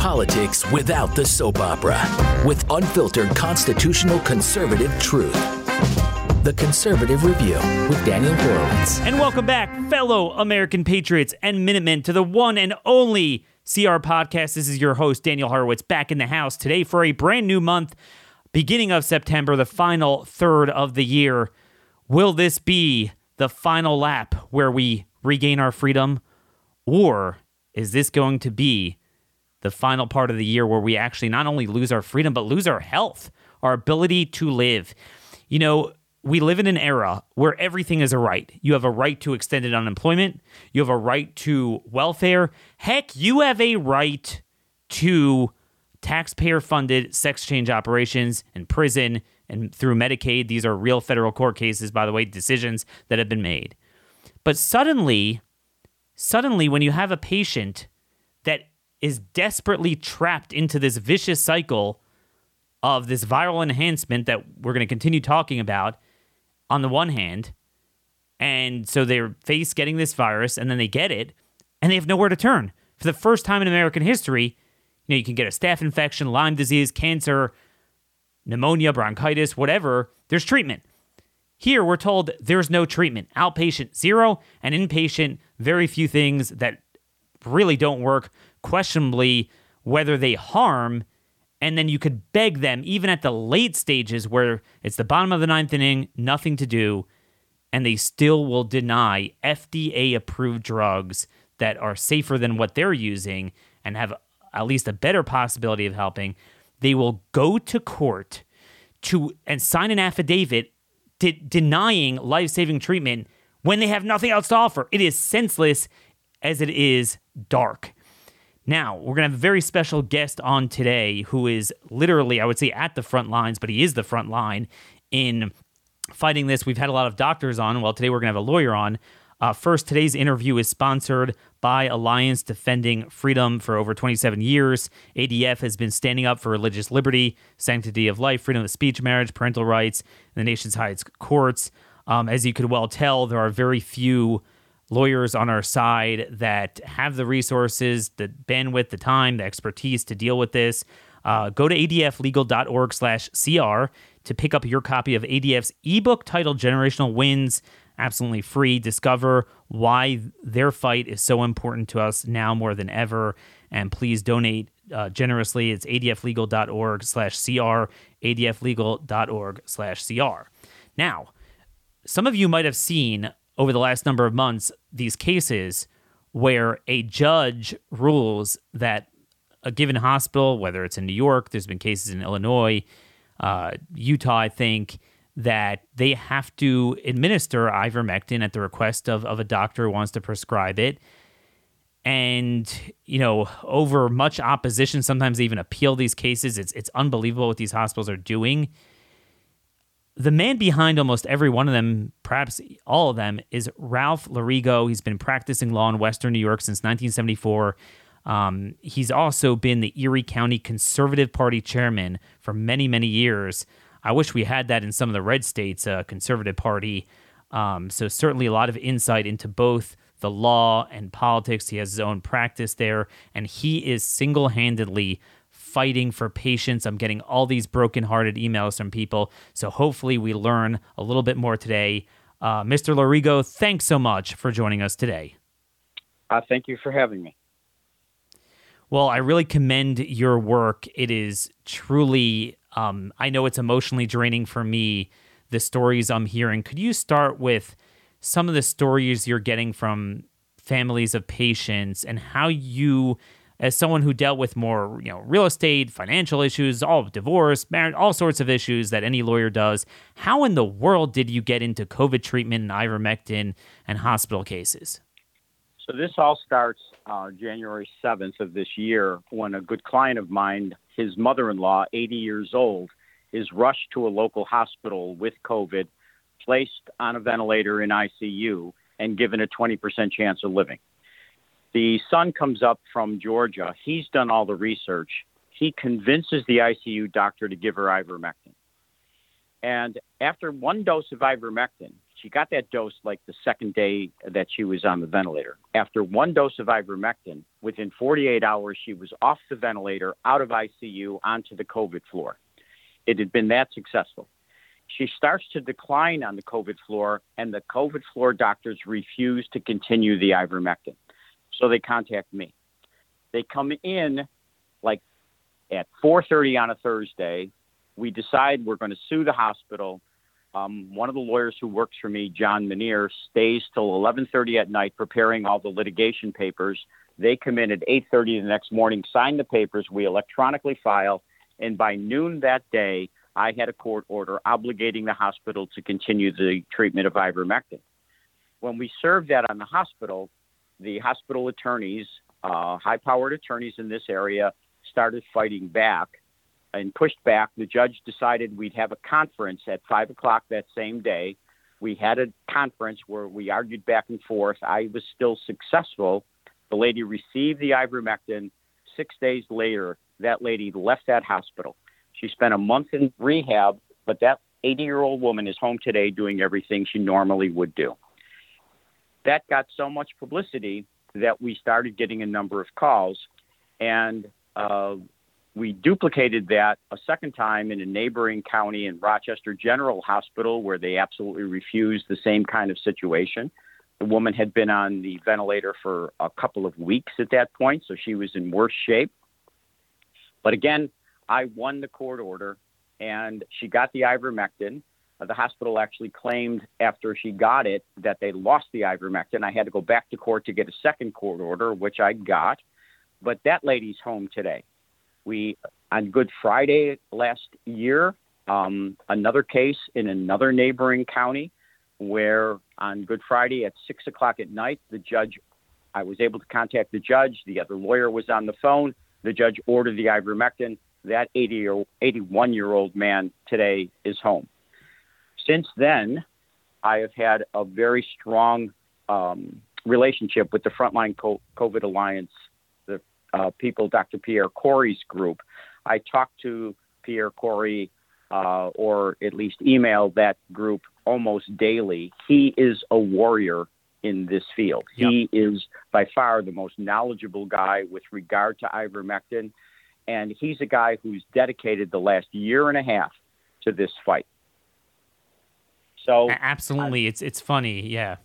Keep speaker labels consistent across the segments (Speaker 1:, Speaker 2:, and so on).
Speaker 1: Politics without the soap opera with unfiltered constitutional conservative truth. The Conservative Review with Daniel Horowitz.
Speaker 2: And welcome back, fellow American patriots and Minutemen, to the one and only CR podcast. This is your host, Daniel Horowitz, back in the house today for a brand new month, beginning of September, the final third of the year. Will this be the final lap where we regain our freedom? Or is this going to be the final part of the year where we actually not only lose our freedom, but lose our health, our ability to live? You know, we live in an era where everything is a right. You have a right to extended unemployment. You have a right to welfare. Heck, you have a right to taxpayer funded sex change operations in prison and through Medicaid. These are real federal court cases, by the way, decisions that have been made. But suddenly, suddenly, when you have a patient that is desperately trapped into this vicious cycle of this viral enhancement that we're going to continue talking about, on the one hand, and so they're face getting this virus, and then they get it, and they have nowhere to turn. For the first time in American history, you know, you can get a staph infection, Lyme disease, cancer, pneumonia, bronchitis, whatever. There's treatment. Here, we're told there's no treatment. Outpatient, zero, and inpatient, very few things that really don't work, questionably whether they harm and then you could beg them even at the late stages where it's the bottom of the ninth inning, nothing to do, and they still will deny FDA approved drugs that are safer than what they're using and have at least a better possibility of helping. They will go to court to and sign an affidavit de- denying life saving treatment when they have nothing else to offer. It is senseless as it is dark. Now, we're going to have a very special guest on today who is literally, I would say, at the front lines, but he is the front line in fighting this. We've had a lot of doctors on. Well, today we're going to have a lawyer on. Uh, first, today's interview is sponsored by Alliance Defending Freedom for over 27 years. ADF has been standing up for religious liberty, sanctity of life, freedom of speech, marriage, parental rights in the nation's highest courts. Um, as you could well tell, there are very few lawyers on our side that have the resources, the bandwidth, the time, the expertise to deal with this. Uh, go to adflegal.org slash CR to pick up your copy of ADF's ebook titled Generational Wins, absolutely free. Discover why their fight is so important to us now more than ever. And please donate uh, generously. It's adflegal.org slash CR, adflegal.org slash CR. Now, some of you might have seen over the last number of months these cases where a judge rules that a given hospital, whether it's in New York, there's been cases in Illinois, uh, Utah, I think, that they have to administer ivermectin at the request of, of a doctor who wants to prescribe it. And, you know, over much opposition, sometimes they even appeal these cases. It's, it's unbelievable what these hospitals are doing the man behind almost every one of them, perhaps all of them, is Ralph Loriga. He's been practicing law in Western New York since 1974. Um, he's also been the Erie County Conservative Party chairman for many, many years. I wish we had that in some of the red states, uh, Conservative Party. Um, so, certainly a lot of insight into both the law and politics. He has his own practice there, and he is single handedly fighting for patients. I'm getting all these broken-hearted emails from people. So hopefully we learn a little bit more today. Uh, Mr. Loriga, thanks so much for joining us today.
Speaker 3: Uh, thank you for having me.
Speaker 2: Well, I really commend your work. It is truly, um, I know it's emotionally draining for me, the stories I'm hearing. Could you start with some of the stories you're getting from families of patients and how you as someone who dealt with more, you know, real estate, financial issues, all divorce, marriage, all sorts of issues that any lawyer does, how in the world did you get into COVID treatment and ivermectin and hospital cases?
Speaker 3: So this all starts uh, January 7th of this year when a good client of mine, his mother in law, 80 years old, is rushed to a local hospital with COVID, placed on a ventilator in ICU, and given a 20% chance of living. The son comes up from Georgia. He's done all the research. He convinces the ICU doctor to give her ivermectin. And after one dose of ivermectin, she got that dose like the second day that she was on the ventilator. After one dose of ivermectin, within 48 hours, she was off the ventilator, out of ICU, onto the COVID floor. It had been that successful. She starts to decline on the COVID floor, and the COVID floor doctors refuse to continue the ivermectin. So they contact me. They come in like at 4:30 on a Thursday. We decide we're going to sue the hospital. Um, one of the lawyers who works for me, John Menier, stays till 11:30 at night preparing all the litigation papers. They come in at 8:30 the next morning, sign the papers. We electronically file, and by noon that day, I had a court order obligating the hospital to continue the treatment of ivermectin. When we served that on the hospital, the hospital attorneys, uh, high powered attorneys in this area, started fighting back and pushed back. The judge decided we'd have a conference at 5 o'clock that same day. We had a conference where we argued back and forth. I was still successful. The lady received the ivermectin. Six days later, that lady left that hospital. She spent a month in rehab, but that 80 year old woman is home today doing everything she normally would do that got so much publicity that we started getting a number of calls, and uh, we duplicated that a second time in a neighboring county in Rochester General Hospital, where they absolutely refused the same kind of situation. The woman had been on the ventilator for a couple of weeks at that point, so she was in worse shape. But again, I won the court order, and she got the ivermectin. Uh, the hospital actually claimed after she got it that they lost the ivermectin. I had to go back to court to get a second court order, which I got. But that lady's home today. We on Good Friday last year, um, another case in another neighboring county, where on Good Friday at six o'clock at night, the judge, I was able to contact the judge. The other lawyer was on the phone. The judge ordered the ivermectin. That 80 or 81 year old man today is home since then, I have had a very strong um, relationship with the Frontline COVID Alliance, the uh, people, Dr. Pierre Kory's group. I talk to Pierre Kory, uh, or at least email that group almost daily. He is a warrior in this field. Yep. He is by far the most knowledgeable guy with regard to ivermectin, and he's a guy who's dedicated the last year and a half to this fight. So
Speaker 2: absolutely, I, it's it's funny, yeah.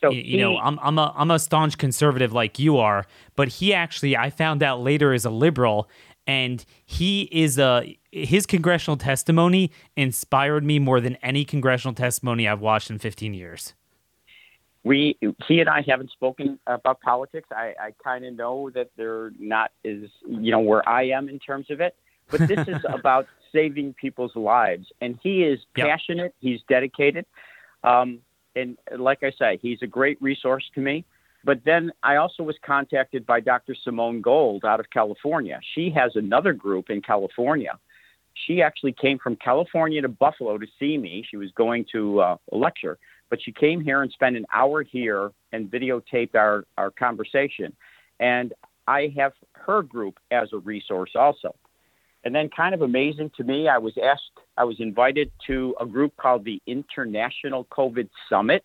Speaker 2: So you, he, you, know, I'm I'm a I'm a staunch conservative like you are, but he actually I found out later is a liberal, and he is a his congressional testimony inspired me more than any congressional testimony I've watched in 15 years.
Speaker 3: We he and I haven't spoken about politics. I, I kind of know that they're not as you know where I am in terms of it, but this is about saving people's lives. And he is yep. passionate, he's dedicated. Um, and like I say, he's a great resource to me. But then I also was contacted by Dr. Simone Gold out of California. She has another group in California. She actually came from California to Buffalo to see me. She was going to uh, a lecture, but she came here and spent an hour here and videotaped our, our conversation. And I have her group as a resource also. And then, kind of amazing to me, I was asked, I was invited to a group called the International COVID Summit.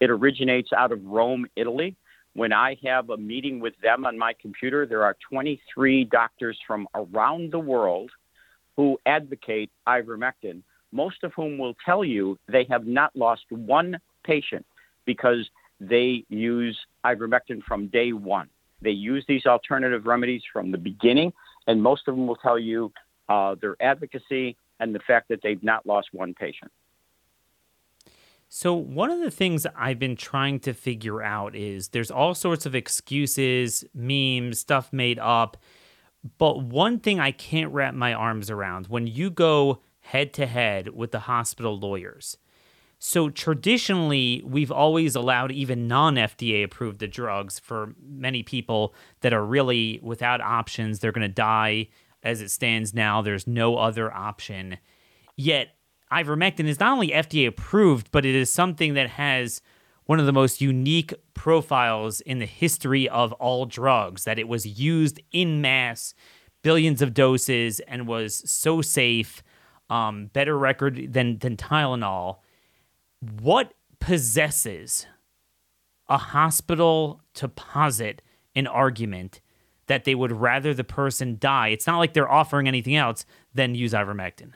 Speaker 3: It originates out of Rome, Italy. When I have a meeting with them on my computer, there are 23 doctors from around the world who advocate ivermectin, most of whom will tell you they have not lost one patient because they use ivermectin from day one. They use these alternative remedies from the beginning and most of them will tell you uh, their advocacy and the fact that they've not lost one patient.
Speaker 2: So, one of the things I've been trying to figure out is there's all sorts of excuses, memes, stuff made up. But one thing I can't wrap my arms around when you go head to head with the hospital lawyers. So traditionally, we've always allowed even non-FDA approved the drugs for many people that are really without options. They're going to die as it stands now. There's no other option. Yet ivermectin is not only FDA approved, but it is something that has one of the most unique profiles in the history of all drugs that it was used in mass, billions of doses, and was so safe, um, better record than, than Tylenol what possesses a hospital to posit an argument that they would rather the person die? It's not like they're offering anything else than use ivermectin.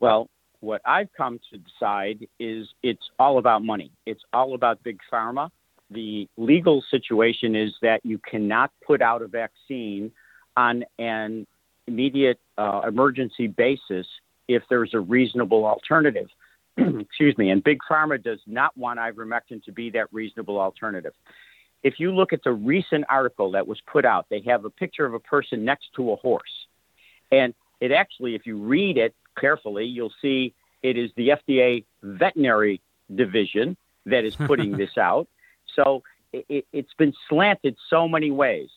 Speaker 3: Well, what I've come to decide is it's all about money. It's all about big pharma. The legal situation is that you cannot put out a vaccine on an immediate uh, emergency basis if there's a reasonable alternative. excuse me, and Big Pharma does not want ivermectin to be that reasonable alternative. If you look at the recent article that was put out, they have a picture of a person next to a horse. And it actually, if you read it carefully, you'll see it is the FDA veterinary division that is putting this out. So it, has been slanted so many ways.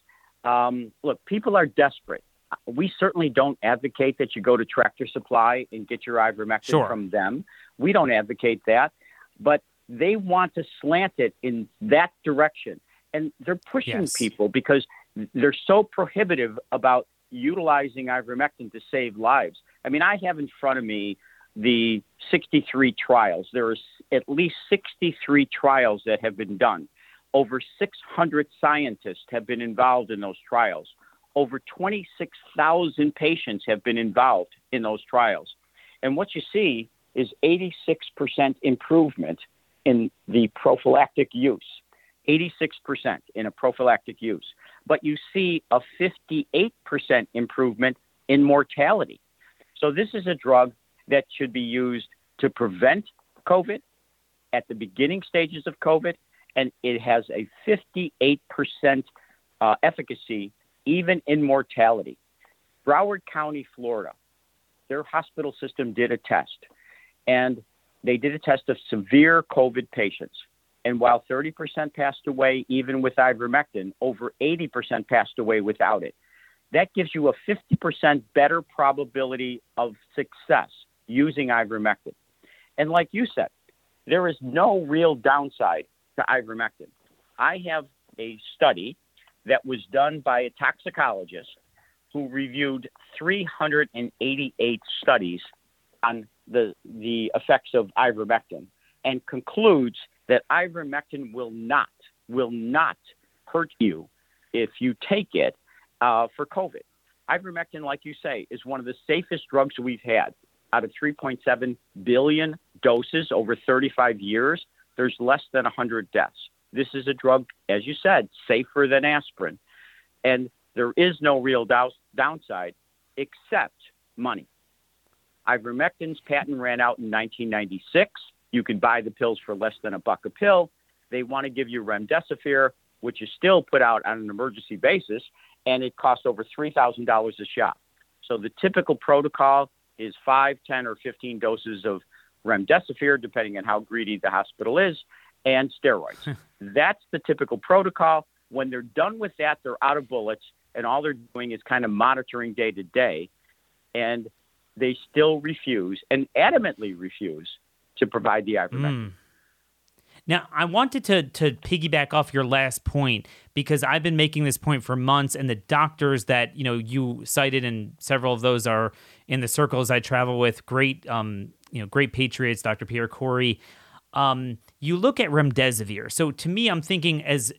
Speaker 3: Um, look, people are desperate. We certainly don't advocate that you go to Tractor Supply and get your ivermectin sure. from them. We don't advocate that, but they want to slant it in that direction. And they're pushing yes. people because they're so prohibitive about utilizing ivermectin to save lives. I mean, I have in front of me the 63 trials. There are at least 63 trials that have been done. Over 600 scientists have been involved in those trials. Over 26,000 patients have been involved in those trials. And what you see is 86% improvement in the prophylactic use. 86% in a prophylactic use. But you see a 58% improvement in mortality. So this is a drug that should be used to prevent COVID at the beginning stages of COVID, and it has a 58% uh, efficacy even in mortality. Broward County, Florida, their hospital system did a test and they did a test of severe COVID patients. And while 30% passed away even with ivermectin, over 80% passed away without it. That gives you a 50% better probability of success using ivermectin. And like you said, there is no real downside to ivermectin. I have a study that was done by a toxicologist who reviewed 388 studies on the, the effects of ivermectin and concludes that ivermectin will not, will not hurt you if you take it uh, for COVID. Ivermectin, like you say, is one of the safest drugs we've had. Out of 3.7 billion doses over 35 years, there's less than 100 deaths. This is a drug, as you said, safer than aspirin. And there is no real downside except money. Ivermectin's patent ran out in 1996. You could buy the pills for less than a buck a pill. They want to give you remdesivir, which is still put out on an emergency basis, and it costs over $3,000 a shot. So the typical protocol is 5, 10, or 15 doses of remdesivir, depending on how greedy the hospital is, and steroids. That's the typical protocol. When they're done with that, they're out of bullets, and all they're doing is kind of monitoring day to day. And they still refuse and adamantly refuse to provide the ivermectin. Mm.
Speaker 2: Now, I wanted to to piggyback off your last point because I've been making this point for months, and the doctors that you know you cited, and several of those are in the circles I travel with. Great, um, you know, great patriots, Dr. Pierre Kory. Um, you look at remdesivir. So to me, I'm thinking as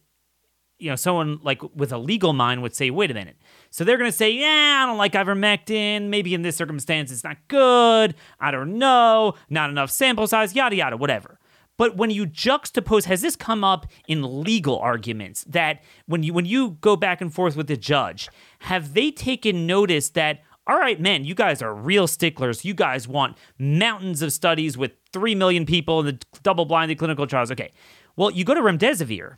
Speaker 2: you know, someone like with a legal mind would say, wait a minute. So they're going to say, yeah, I don't like ivermectin. Maybe in this circumstance, it's not good. I don't know. Not enough sample size, yada, yada, whatever. But when you juxtapose, has this come up in legal arguments that when you when you go back and forth with the judge, have they taken notice that all right, man, you guys are real sticklers. You guys want mountains of studies with three million people in the double-blinded clinical trials. Okay, well, you go to remdesivir,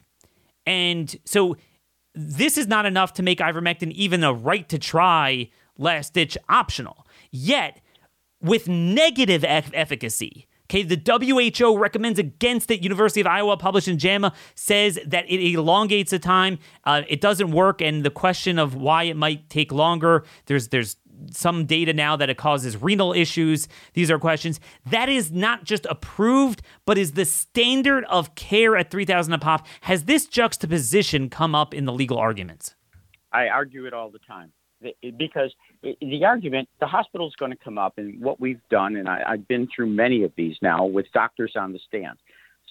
Speaker 2: and so this is not enough to make ivermectin even a right to try last ditch optional. Yet, with negative efficacy, Okay, the WHO recommends against it. University of Iowa, published in JAMA, says that it elongates the time. Uh, it doesn't work, and the question of why it might take longer. There's there's some data now that it causes renal issues. These are questions. That is not just approved, but is the standard of care at 3000 a pop. Has this juxtaposition come up in the legal arguments?
Speaker 3: I argue it all the time because the argument, the hospital is going to come up, and what we've done, and I, I've been through many of these now with doctors on the stand.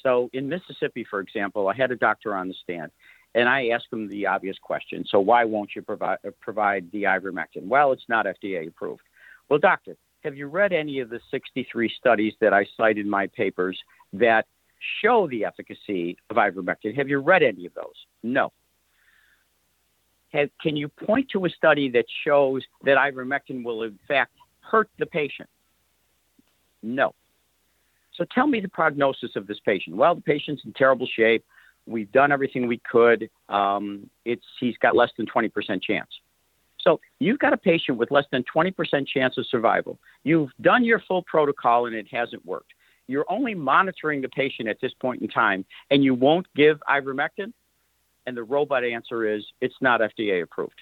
Speaker 3: So in Mississippi, for example, I had a doctor on the stand, and I asked him the obvious question: So why won't you provide provide the ivermectin? Well, it's not FDA approved. Well, doctor, have you read any of the 63 studies that I cite in my papers that show the efficacy of ivermectin? Have you read any of those? No. Have, can you point to a study that shows that ivermectin will in fact hurt the patient? No. So tell me the prognosis of this patient. Well, the patient's in terrible shape. We've done everything we could. Um, it's he's got less than 20% chance. So you've got a patient with less than 20% chance of survival. You've done your full protocol and it hasn't worked. You're only monitoring the patient at this point in time, and you won't give ivermectin. And the robot answer is it's not FDA approved.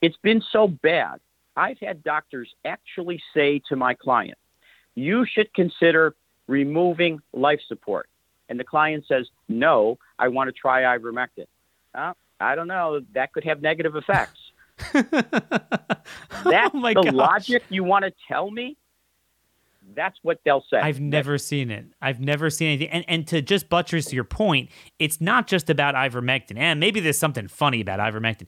Speaker 3: It's been so bad. I've had doctors actually say to my client, you should consider removing life support. And the client says, no, I want to try ivermectin. Uh, I don't know. That could have negative effects. That's oh the gosh. logic you want to tell me? That's what they'll say.
Speaker 2: I've never seen it. I've never seen anything. And and to just buttress your point, it's not just about ivermectin. And maybe there's something funny about ivermectin.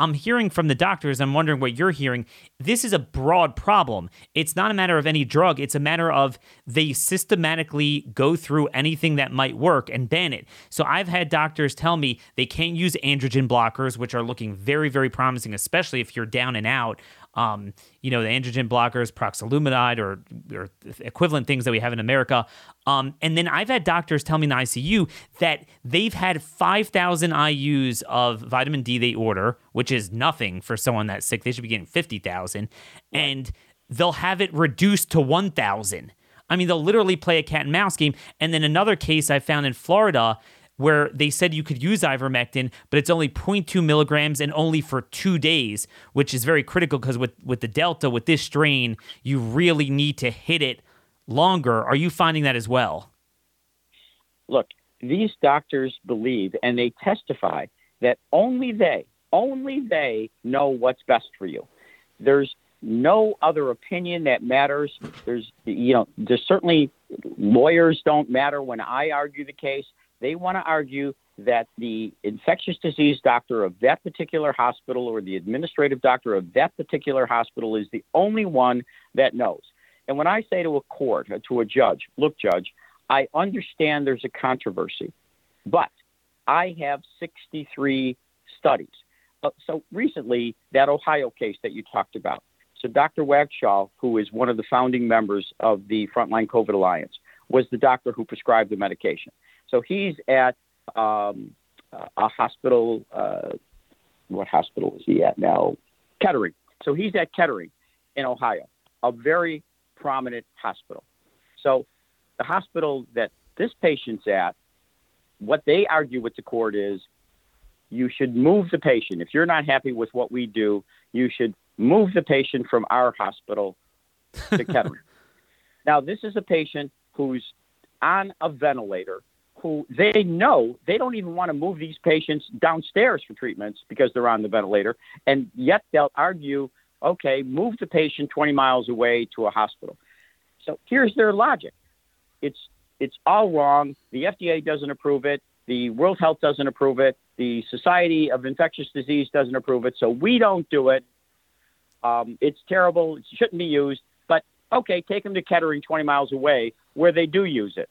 Speaker 2: I'm hearing from the doctors, I'm wondering what you're hearing. This is a broad problem. It's not a matter of any drug, it's a matter of they systematically go through anything that might work and ban it. So I've had doctors tell me they can't use androgen blockers, which are looking very, very promising, especially if you're down and out um, you know, the androgen blockers, proxalutamide, or, or equivalent things that we have in America. Um, and then I've had doctors tell me in the ICU that they've had 5,000 IUs of vitamin D they order, which is nothing for someone that's sick. They should be getting 50,000. And they'll have it reduced to 1,000. I mean, they'll literally play a cat and mouse game. And then another case I found in Florida where they said you could use ivermectin, but it's only 0.2 milligrams and only for two days, which is very critical because with, with the Delta, with this strain, you really need to hit it longer. Are you finding that as well?
Speaker 3: Look, these doctors believe and they testify that only they, only they know what's best for you. There's no other opinion that matters. There's, you know, there's certainly lawyers don't matter when I argue the case. They want to argue that the infectious disease doctor of that particular hospital or the administrative doctor of that particular hospital is the only one that knows. And when I say to a court, to a judge, look, judge, I understand there's a controversy, but I have 63 studies. Uh, so recently, that Ohio case that you talked about. So Dr. Wagshul, who is one of the founding members of the Frontline COVID Alliance, was the doctor who prescribed the medication. So he's at um, a hospital. Uh, what hospital is he at now? Kettering. So he's at Kettering in Ohio, a very prominent hospital. So the hospital that this patient's at, what they argue with the court is you should move the patient. If you're not happy with what we do, you should move the patient from our hospital to Kettering. now, this is a patient who's on a ventilator who they know they don't even want to move these patients downstairs for treatments because they're on the ventilator, and yet they'll argue, okay, move the patient 20 miles away to a hospital. So here's their logic: it's it's all wrong. The FDA doesn't approve it. The World Health doesn't approve it. The Society of Infectious Disease doesn't approve it. So we don't do it. Um, it's terrible. It shouldn't be used. But okay, take them to Kettering, 20 miles away, where they do use it.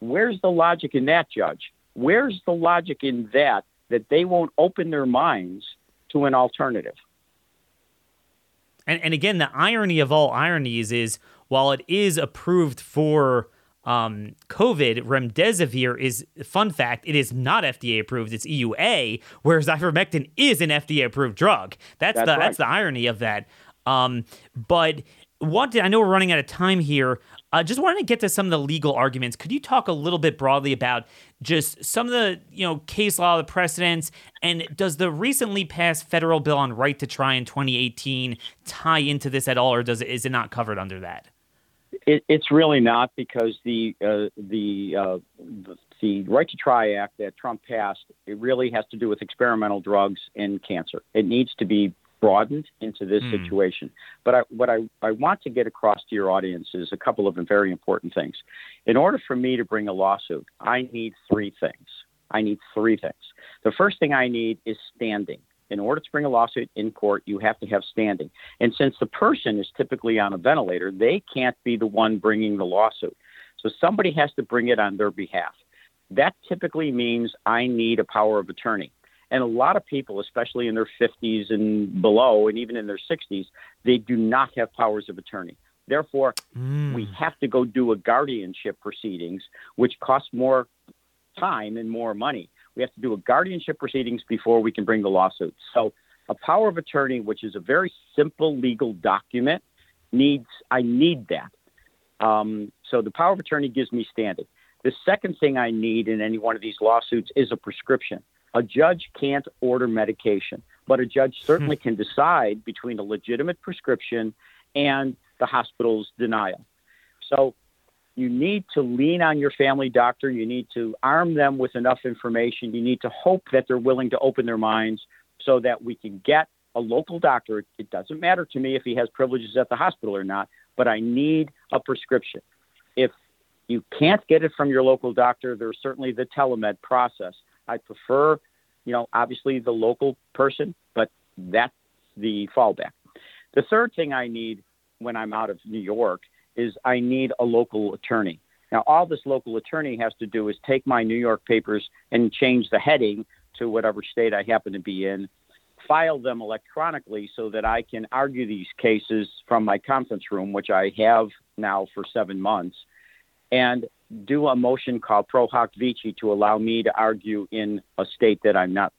Speaker 3: Where's the logic in that, Judge? Where's the logic in that that they won't open their minds to an alternative?
Speaker 2: And, and again, the irony of all ironies is while it is approved for um, COVID, remdesivir is fun fact. It is not FDA approved. It's EUA, whereas ivermectin is an FDA approved drug. That's, that's the right. that's the irony of that. Um, but what did, I know we're running out of time here. I just wanted to get to some of the legal arguments. Could you talk a little bit broadly about just some of the you know case law, the precedents, and does the recently passed federal bill on right to try in 2018 tie into this at all, or does it is it not covered under that?
Speaker 3: It, it's really not because the uh, the, uh, the the Right to Try Act that Trump passed it really has to do with experimental drugs and cancer. It needs to be broadened into this mm. situation. But I, what I, I want to get across to your audience is a couple of very important things. In order for me to bring a lawsuit, I need three things. I need three things. The first thing I need is standing. In order to bring a lawsuit in court, you have to have standing. And since the person is typically on a ventilator, they can't be the one bringing the lawsuit. So somebody has to bring it on their behalf. That typically means I need a power of attorney. And a lot of people, especially in their 50s and below, and even in their 60s, they do not have powers of attorney. Therefore, mm. we have to go do a guardianship proceedings, which costs more time and more money. We have to do a guardianship proceedings before we can bring the lawsuit. So, a power of attorney, which is a very simple legal document, needs I need that. Um, so the power of attorney gives me standing. The second thing I need in any one of these lawsuits is a prescription. A judge can't order medication, but a judge certainly hmm. can decide between a legitimate prescription and the hospital's denial. So you need to lean on your family doctor. You need to arm them with enough information. You need to hope that they're willing to open their minds so that we can get a local doctor. It doesn't matter to me if he has privileges at the hospital or not, but I need a prescription. If you can't get it from your local doctor, there's certainly the telemed process. I prefer, you know, obviously the local person, but that's the fallback. The third thing I need when I'm out of New York is I need a local attorney. Now, all this local attorney has to do is take my New York papers and change the heading to whatever state I happen to be in, file them electronically so that I can argue these cases from my conference room, which I have now for seven months, and do a motion called pro hac vice to allow me to argue in a state that I'm not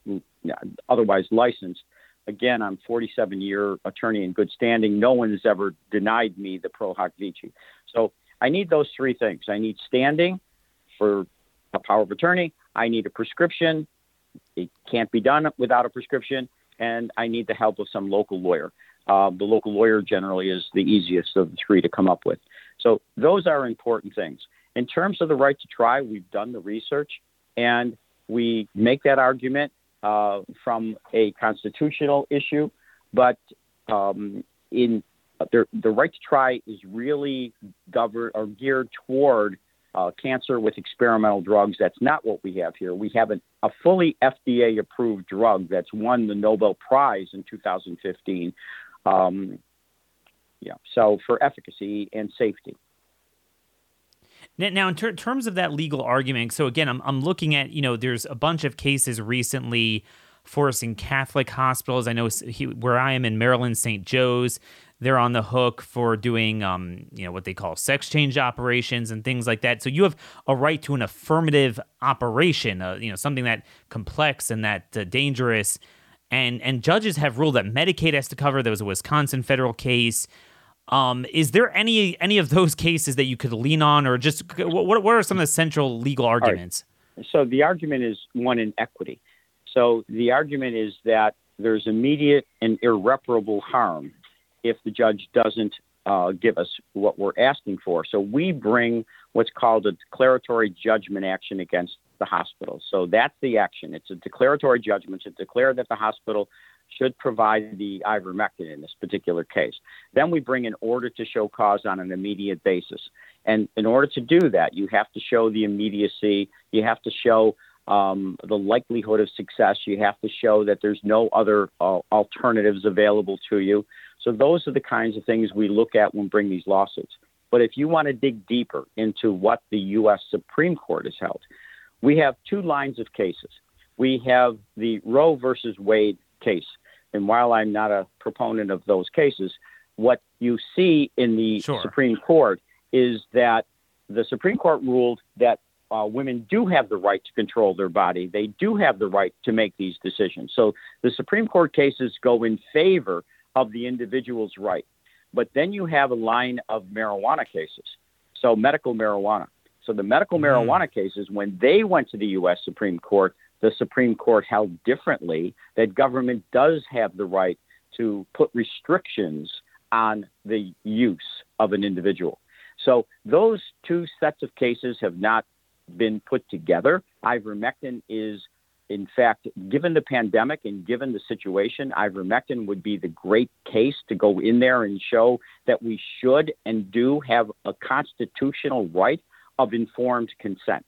Speaker 3: otherwise licensed. Again, I'm 47 year attorney in good standing. No one has ever denied me the pro hac vice. So I need those three things. I need standing for a power of attorney. I need a prescription. It can't be done without a prescription. And I need the help of some local lawyer. Uh, the local lawyer generally is the easiest of the three to come up with. So those are important things. In terms of the right to try, we've done the research and we make that argument uh, from a constitutional issue, but um, in the, the right to try is really governed or geared toward uh, cancer with experimental drugs. That's not what we have here. We have an, a fully FDA approved drug that's won the Nobel Prize in 2015. Um, yeah, so for efficacy and safety.
Speaker 2: Now, in ter- terms of that legal argument, so again, I'm, I'm looking at, you know, there's a bunch of cases recently forcing Catholic hospitals. I know he, where I am in Maryland, St. Joe's, they're on the hook for doing, um, you know, what they call sex change operations and things like that. So you have a right to an affirmative operation, uh, you know, something that complex and that uh, dangerous. And and judges have ruled that Medicaid has to cover. There was a Wisconsin federal case. Um, is there any any of those cases that you could lean on, or just what what are some of the central legal arguments?
Speaker 3: Right. So the argument is one in equity. So the argument is that there's immediate and irreparable harm if the judge doesn't uh, give us what we're asking for. So we bring what's called a declaratory judgment action against the hospital. So that's the action. It's a declaratory judgment to declare that the hospital should provide the ivermectin in this particular case. Then we bring an order to show cause on an immediate basis. And in order to do that, you have to show the immediacy, you have to show um, the likelihood of success, you have to show that there's no other uh, alternatives available to you. So those are the kinds of things we look at when we bring these lawsuits. But if you want to dig deeper into what the U.S. Supreme Court has held, we have two lines of cases. We have the Roe versus Wade case. And while I'm not a proponent of those cases, what you see in the sure. Supreme Court is that the Supreme Court ruled that uh, women do have the right to control their body. They do have the right to make these decisions. So the Supreme Court cases go in favor of the individual's right. But then you have a line of marijuana cases. So medical marijuana. So the medical
Speaker 2: Mm.
Speaker 3: marijuana cases, when they went to the U.S. Supreme Court, the Supreme Court held differently that government does have the right to put restrictions on the use of an individual. So those two sets of cases have not been put together. Ivermectin is, in fact, given the pandemic and given the situation, ivermectin would be the great case to go in there and show that we should and do have a constitutional right of informed consent.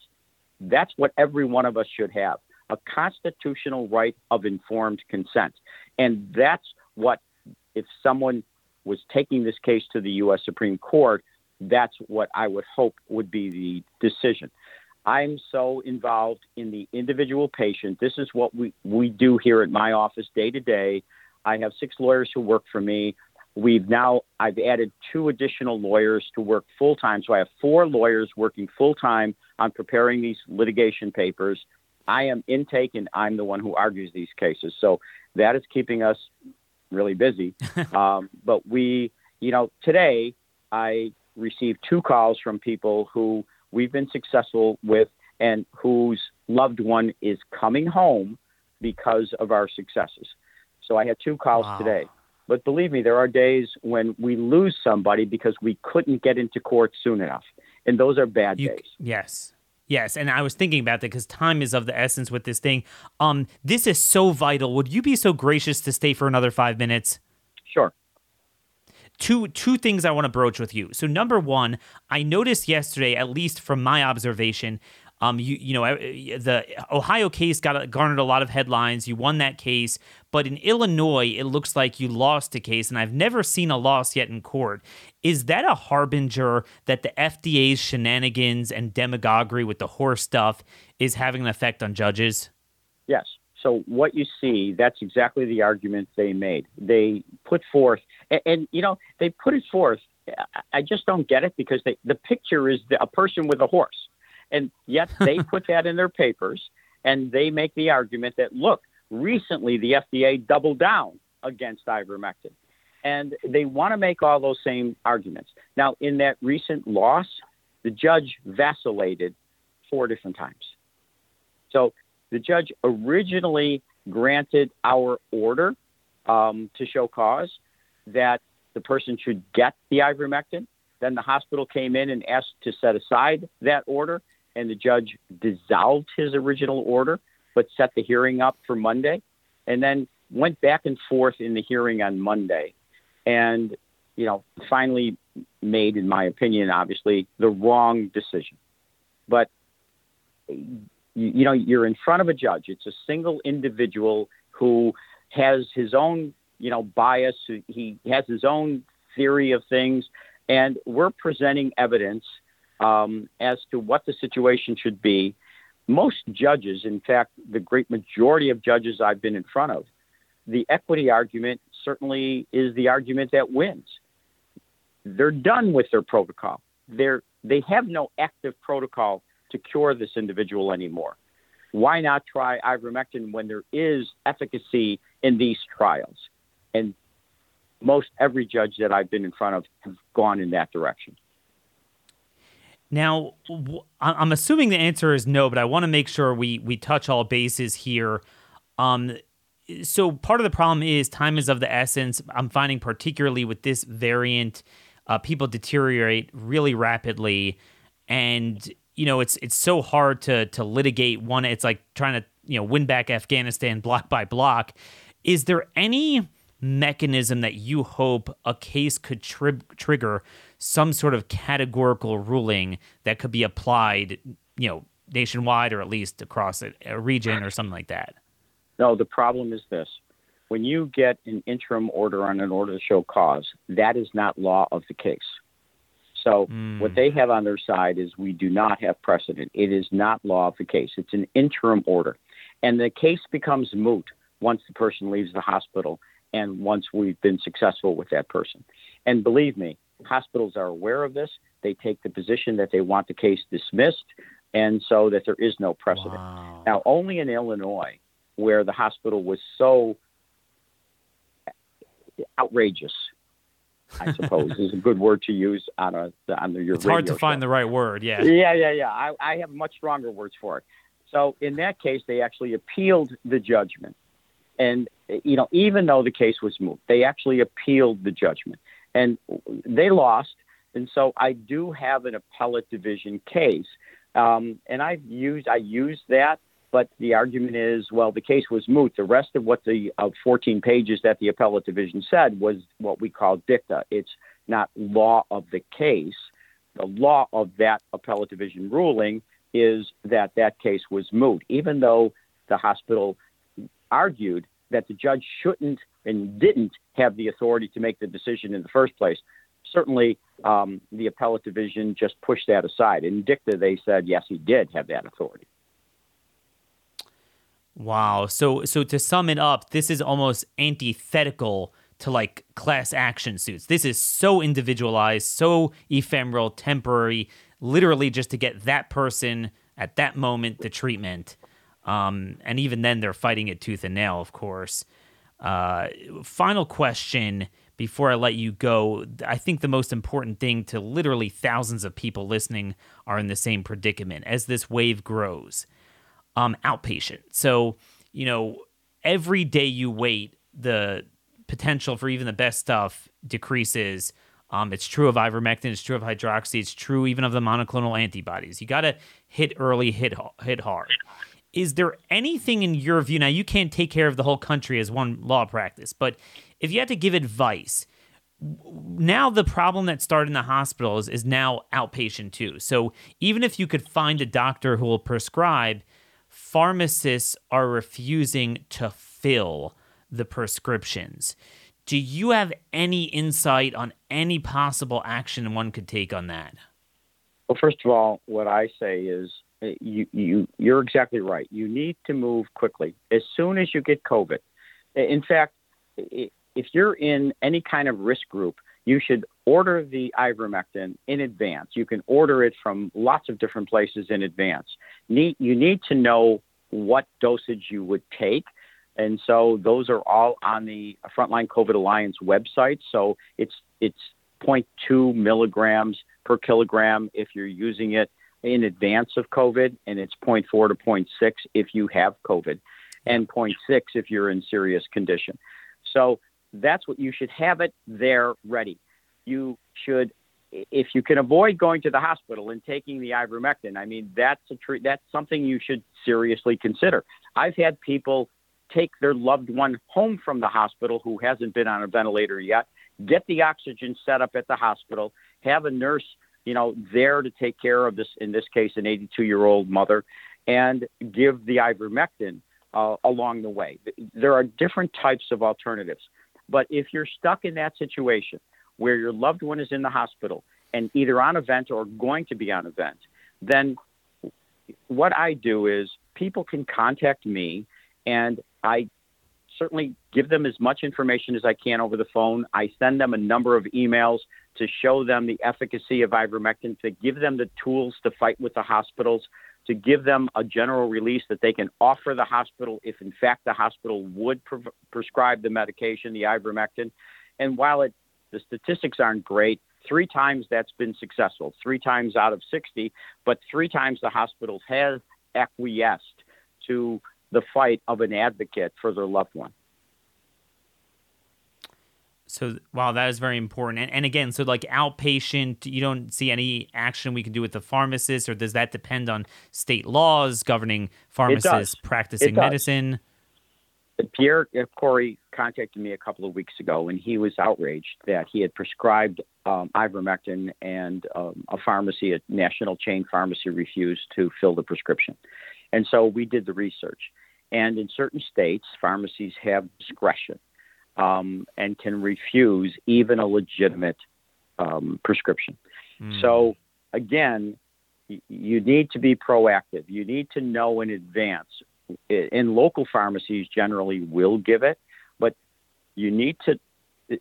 Speaker 3: That's what every one of us should have a constitutional right of informed consent. And that's what, if someone was taking this case to the U.S. Supreme Court, that's what I would hope would be the decision. I'm so involved in the individual patient. This is what we, we do here at my office day to day. I have six lawyers who work for me. We've now, I've added two additional lawyers to work full time. So I have four lawyers working full time on preparing these litigation papers. I am intake and I'm the one who argues these cases. So that is keeping us really busy. um, but we, you know, today I received two calls from people who we've been successful with and whose loved one is coming home because of our successes. So I had two calls
Speaker 2: Wow.
Speaker 3: today. But believe me, there are days when we lose somebody because we couldn't get into court soon enough. And those are bad
Speaker 2: You-
Speaker 3: days.
Speaker 2: Yes. Yes, and I was thinking about that because time is of the essence with this thing. Um, this is so vital. Would you be so gracious to stay for another five minutes?
Speaker 3: Sure.
Speaker 2: two two things I want to broach with you. So number one, I noticed yesterday, at least from my observation, um, you you know the Ohio case got garnered a lot of headlines. You won that case, but in Illinois, it looks like you lost a case, and I've never seen a loss yet in court. Is that a harbinger that the FDA's shenanigans and demagoguery with the horse stuff is having an effect on judges?
Speaker 3: Yes. So what you see, that's exactly the argument they made. They put forth, and, and you know, they put it forth. I- I just don't get it because they, the picture is the, a person with a horse, and yet they put that in their papers, and they make the argument that look, recently the FDA doubled down against ivermectin, and they want to make all those same arguments. Now, in that recent loss, the judge vacillated four different times. So the judge originally granted our order um, to show cause that the person should get the ivermectin. Then the hospital came in and asked to set aside that order, and the judge dissolved his original order, but set the hearing up for Monday, and then went back and forth in the hearing on Monday, and you know finally made, in my opinion, obviously the wrong decision. But you, you know, you're in front of a judge. It's a single individual who has his own, you know, bias. He has his own theory of things, and we're presenting evidence um, as to what the situation should be. Most judges, in fact, the great majority of judges I've been in front of, the equity argument certainly is the argument that wins. They're done with their protocol. They're they have no active protocol to cure this individual anymore. Why not try ivermectin when there is efficacy in these trials? And most every judge that I've been in front of have gone in that direction.
Speaker 2: Now, I'm assuming the answer is no, but I want to make sure we we touch all bases here. Um, so part of the problem is time is of the essence. I'm finding particularly with this variant, uh, people deteriorate really rapidly, and you know it's it's so hard to to litigate one. It's like trying to you know win back Afghanistan block by block. Is there any mechanism that you hope a case could tri- trigger some sort of categorical ruling that could be applied, you know, nationwide or at least across a, a region or something like that?
Speaker 3: No, the problem is this. When you get an interim order on an order to show cause, that is not law of the case. So hmm. what they have on their side is we do not have precedent. It is not law of the case. It's an interim order. And the case becomes moot once the person leaves the hospital and once we've been successful with that person. And believe me, hospitals are aware of this. They take the position that they want the case dismissed and so that there is no precedent.
Speaker 2: Wow.
Speaker 3: Now, only in Illinois, where the hospital was so outrageous I suppose is a good word to use on a on your.
Speaker 2: It's hard to
Speaker 3: show.
Speaker 2: find the right word. Yeah.
Speaker 3: Yeah, yeah, yeah. I, I have much stronger words for it. So in that case, they actually appealed the judgment, and you know, even though the case was moved, they actually appealed the judgment, and they lost. And so I do have an appellate division case, um, and I've used I used that but the argument is, well, the case was moot. The rest of what the uh, 14 pages that the appellate division said was what we call dicta. It's not law of the case. The law of that appellate division ruling is that that case was moot, even though the hospital argued that the judge shouldn't and didn't have the authority to make the decision in the first place. Certainly, um, the appellate division just pushed that aside. In dicta, they said, yes, he did have that authority.
Speaker 2: Wow. So so to sum it up, this is almost antithetical to like class action suits. This is so individualized, so ephemeral, temporary, literally just to get that person at that moment the treatment. Um, and even then, they're fighting it tooth and nail, of course. Uh, final question before I let you go. I think the most important thing to literally thousands of people listening are in the same predicament as this wave grows um, outpatient. So, you know, every day you wait, the potential for even the best stuff decreases. Um, it's true of ivermectin. It's true of hydroxy. It's true even of the monoclonal antibodies. You got to hit early, hit hit hard. Is there anything in your view? Now, you can't take care of the whole country as one law practice, but if you had to give advice, now the problem that started in the hospitals is now outpatient too. So even if you could find a doctor who will prescribe, pharmacists are refusing to fill the prescriptions. Do you have any insight on any possible action one could take on that?
Speaker 3: Well, first of all, what I say is Uh, you, you, you're exactly right. You need to move quickly as soon as you get COVID. In fact, if you're in any kind of risk group, you should order the ivermectin in advance. You can order it from lots of different places in advance. Need, you need to know what dosage you would take. And so those are all on the Frontline COVID Alliance website. So it's it's 0.2 milligrams per kilogram if you're using it in advance of COVID, and it's 0.4 to 0.6 if you have COVID, and 0.6 if you're in serious condition. So that's what you should have it there ready. You should, if you can avoid going to the hospital and taking the ivermectin, I mean that's a treat. That's something you should seriously consider. I've had people take their loved one home from the hospital who hasn't been on a ventilator yet, get the oxygen set up at the hospital, have a nurse, you know, there to take care of this. In this case, an 82 year old mother, and give the ivermectin uh, along the way. There are different types of alternatives. But if you're stuck in that situation where your loved one is in the hospital and either on a vent or going to be on a vent, then what I do is people can contact me and I certainly give them as much information as I can over the phone. I send them a number of emails to show them the efficacy of ivermectin, to give them the tools to fight with the hospitals, to give them a general release that they can offer the hospital if, in fact, the hospital would pre- prescribe the medication, the ivermectin. And while it, the statistics aren't great, three times that's been successful, three times out of 60, but three times the hospitals have acquiesced to the fight of an advocate for their loved one.
Speaker 2: So, wow, that is very important. And, and again, so like outpatient, you don't see any action we can do with the pharmacist, or does that depend on state laws governing pharmacists practicing medicine?
Speaker 3: Pierre Kory contacted me a couple of weeks ago, and he was outraged that he had prescribed um, ivermectin, and um, a pharmacy, a national chain pharmacy, refused to fill the prescription. And so we did the research. And in certain states, pharmacies have discretion um, and can refuse even a legitimate um, prescription. Mm. So, again, you need to be proactive. You need to know in advance. In local pharmacies, generally will give it, but you need to.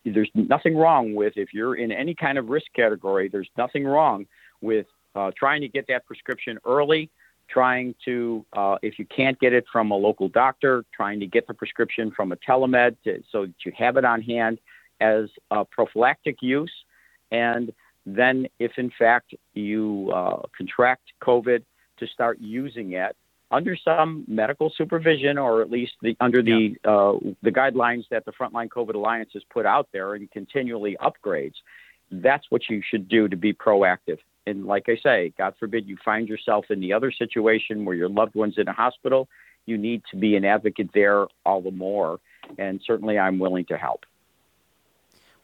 Speaker 3: There's nothing wrong with if you're in any kind of risk category. There's nothing wrong with uh, trying to get that prescription early trying to, uh, if you can't get it from a local doctor, trying to get the prescription from a telemed to, so that you have it on hand. as a prophylactic use. And then, if in fact you uh, contract COVID, to start using it under some medical supervision, or at least the, under the uh, the guidelines that the Frontline COVID Alliance has put out there, and continually upgrades. That's what you should do to be proactive. And like I say, God forbid you find yourself in the other situation where your loved one's in a hospital, you need to be an advocate there all the more. And certainly, I'm willing to help.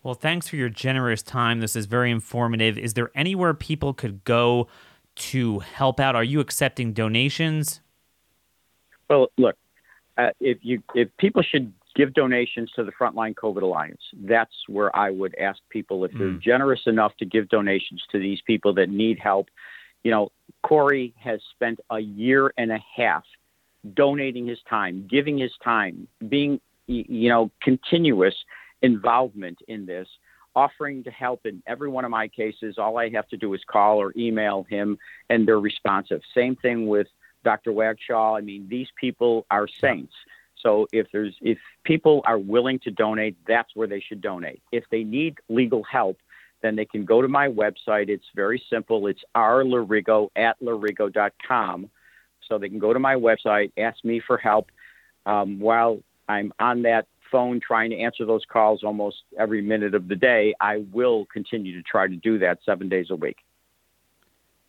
Speaker 2: Well, thanks for your generous time. This is very informative. Is there anywhere people could go to help out? Are you accepting donations?
Speaker 3: Well, look, uh, if you if people should give donations to the Frontline COVID Alliance, that's where I would ask people if they're mm. generous enough to give donations to these people that need help. You know, Kory has spent a year and a half donating his time, giving his time, being you know continuous involvement in this offering to help in every one of my cases. All I have to do is call or email him, and they're responsive. Same thing with Dr. Wagshul. I mean, these people are saints. So if there's if people are willing to donate, that's where they should donate. If they need legal help, then they can go to my website. It's very simple. It's rlorigo at lorigo.com. So they can go to my website, ask me for help. Um, while I'm on that phone trying to answer those calls almost every minute of the day, I will continue to try to do that seven days a week.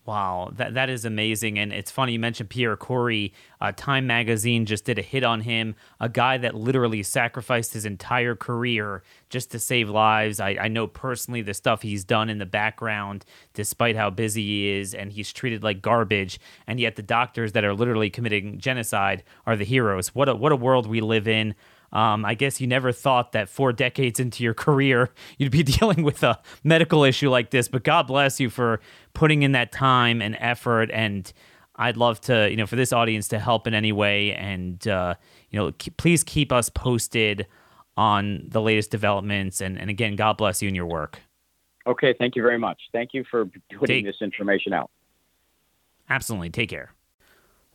Speaker 2: Wow, that that is amazing, and it's funny you mentioned Pierre Kory. Uh, Time Magazine just did a hit on him, a guy that literally sacrificed his entire career just to save lives. I, I know personally the stuff he's done in the background, despite how busy he is, and he's treated like garbage. And yet the doctors that are literally committing genocide are the heroes. What a what a world we live in. Um, I guess you never thought that four decades into your career you'd be dealing with a medical issue like this, but God bless you for putting in that time and effort. And I'd love to, you know, for this audience to help in any way. And, uh, you know, please keep us posted on the latest developments. And, and again, God bless you and your work.
Speaker 3: Okay. Thank you very much. Thank you for putting Take, this information out.
Speaker 2: Absolutely. Take care.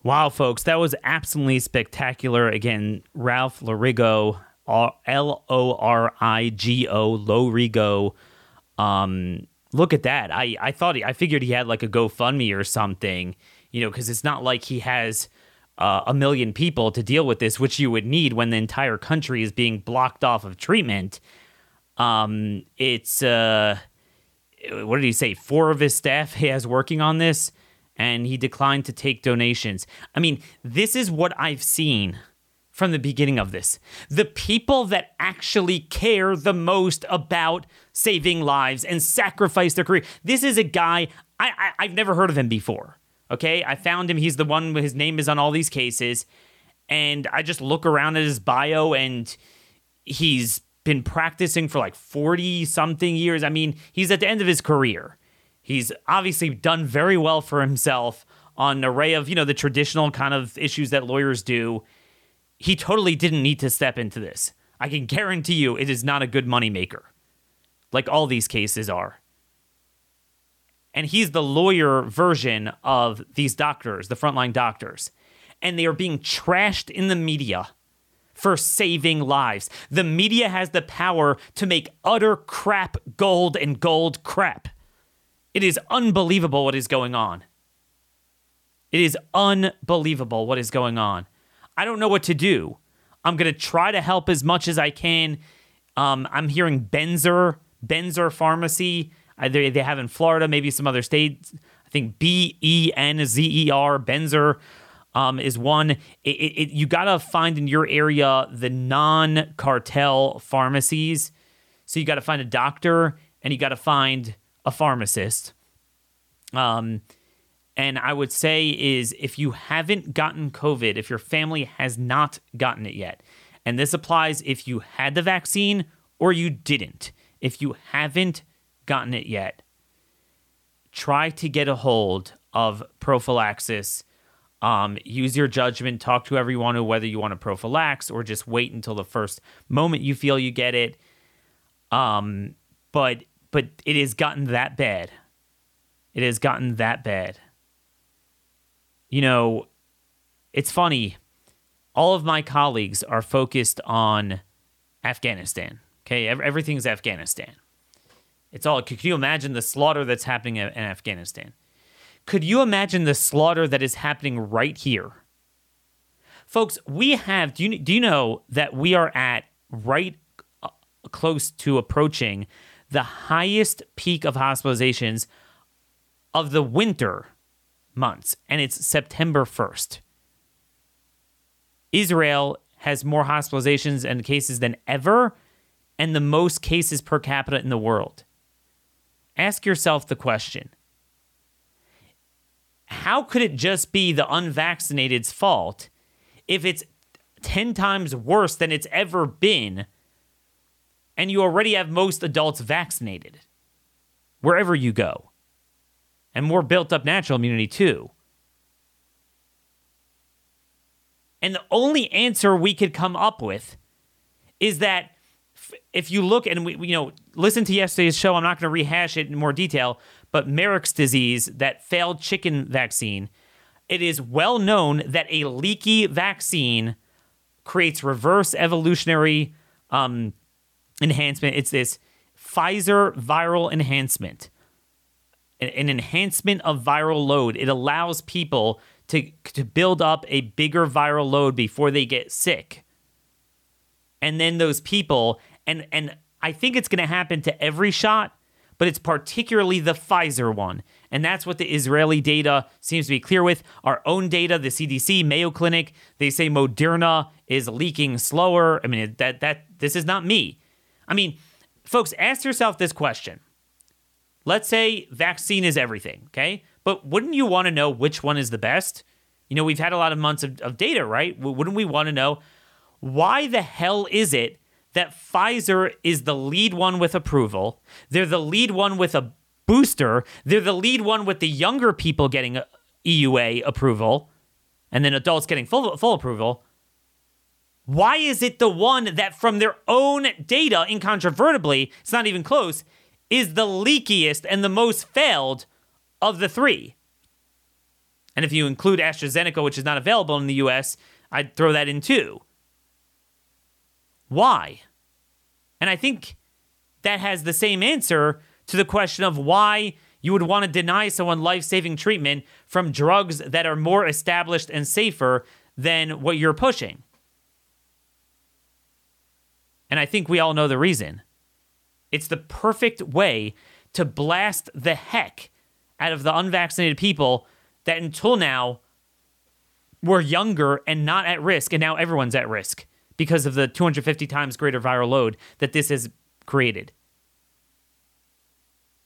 Speaker 2: Wow, folks, that was absolutely spectacular. Again, Ralph Lorigo, L O R I G O, Lorigo. Um, look at that. I, I thought he, I figured he had like a GoFundMe or something, you know, because it's not like he has uh, a million people to deal with this, which you would need when the entire country is being blocked off of treatment. Um, it's uh, what did he say? Four of his staff he has working on this and he declined to take donations. I mean, this is what I've seen from the beginning of this. The people that actually care the most about saving lives and sacrifice their career. This is a guy I, I have never heard of him before. Okay, I found him. He's the one. His name is on all these cases, and I just look around at his bio, and he's been practicing for like forty something years. I mean, he's at the end of his career. He's obviously done very well for himself on an array of, you know, the traditional kind of issues that lawyers do. He totally didn't need to step into this. I can guarantee you it is not a good moneymaker, like all these cases are. And he's the lawyer version of these doctors, the frontline doctors. And they are being trashed in the media for saving lives. The media has the power to make utter crap gold and gold crap. It is unbelievable what is going on. It is unbelievable what is going on. I don't know what to do. I'm going to try to help as much as I can. Um, I'm hearing Benzer, Benzer Pharmacy. Uh, they, they have in Florida, maybe some other states. I think B E N Z E R, Benzer um, is one. It, it, it, you got to find in your area the non cartel pharmacies. So you got to find a doctor and you got to find a pharmacist. Um, and I would say is if you haven't gotten COVID, if your family has not gotten it yet, and this applies if you had the vaccine or you didn't, if you haven't gotten it yet, try to get a hold of prophylaxis. Um, use your judgment. Talk to everyone whether you want to prophylax or just wait until the first moment you feel you get it. Um, but but it has gotten that bad. It has gotten that bad. You know, it's funny. All of my colleagues are focused on Afghanistan. Okay, everything's Afghanistan. It's all. Could you imagine the slaughter that's happening in Afghanistan? Could you imagine the slaughter that is happening right here? Folks, we have. Do you do you know that we are at right uh, close to approaching the highest peak of hospitalizations of the winter months, and it's September first. Israel has more hospitalizations and cases than ever, and the most cases per capita in the world. Ask yourself the question how could it just be the unvaccinated's fault if it's 10 times worse than it's ever been and you already have most adults vaccinated wherever you go? And more built up natural immunity, too. And the only answer we could come up with is that if you look and we, you know, listen to yesterday's show, I'm not going to rehash it in more detail, but Marek's disease, that failed chicken vaccine, it is well known that a leaky vaccine creates reverse evolutionary um, enhancement. It's this Pfizer viral enhancement, an, an enhancement of viral load. It allows people to to build up a bigger viral load before they get sick. And then those people and and I think it's going to happen to every shot, but it's particularly the Pfizer one. And that's what the Israeli data seems to be clear with. Our own data, the CDC, Mayo Clinic, they say Moderna is leaking slower. I mean, that that this is not me. I mean, folks, ask yourself this question. Let's say vaccine is everything, okay? But wouldn't you want to know which one is the best? You know, we've had a lot of months of, of data, right? Wouldn't we want to know why the hell is it that Pfizer is the lead one with approval? They're the lead one with a booster. They're the lead one with the younger people getting EUA approval, and then adults getting full, full approval. Why is it the one that, from their own data, incontrovertibly, it's not even close, is the leakiest and the most failed of the three. And if you include AstraZeneca, which is not available in the US, I'd throw that in too. Why? And I think that has the same answer to the question of why you would want to deny someone life saving treatment from drugs that are more established and safer than what you're pushing. And I think we all know the reason. It's the perfect way to blast the heck out of the unvaccinated people that until now were younger and not at risk, and now everyone's at risk because of the 250 times greater viral load that this has created.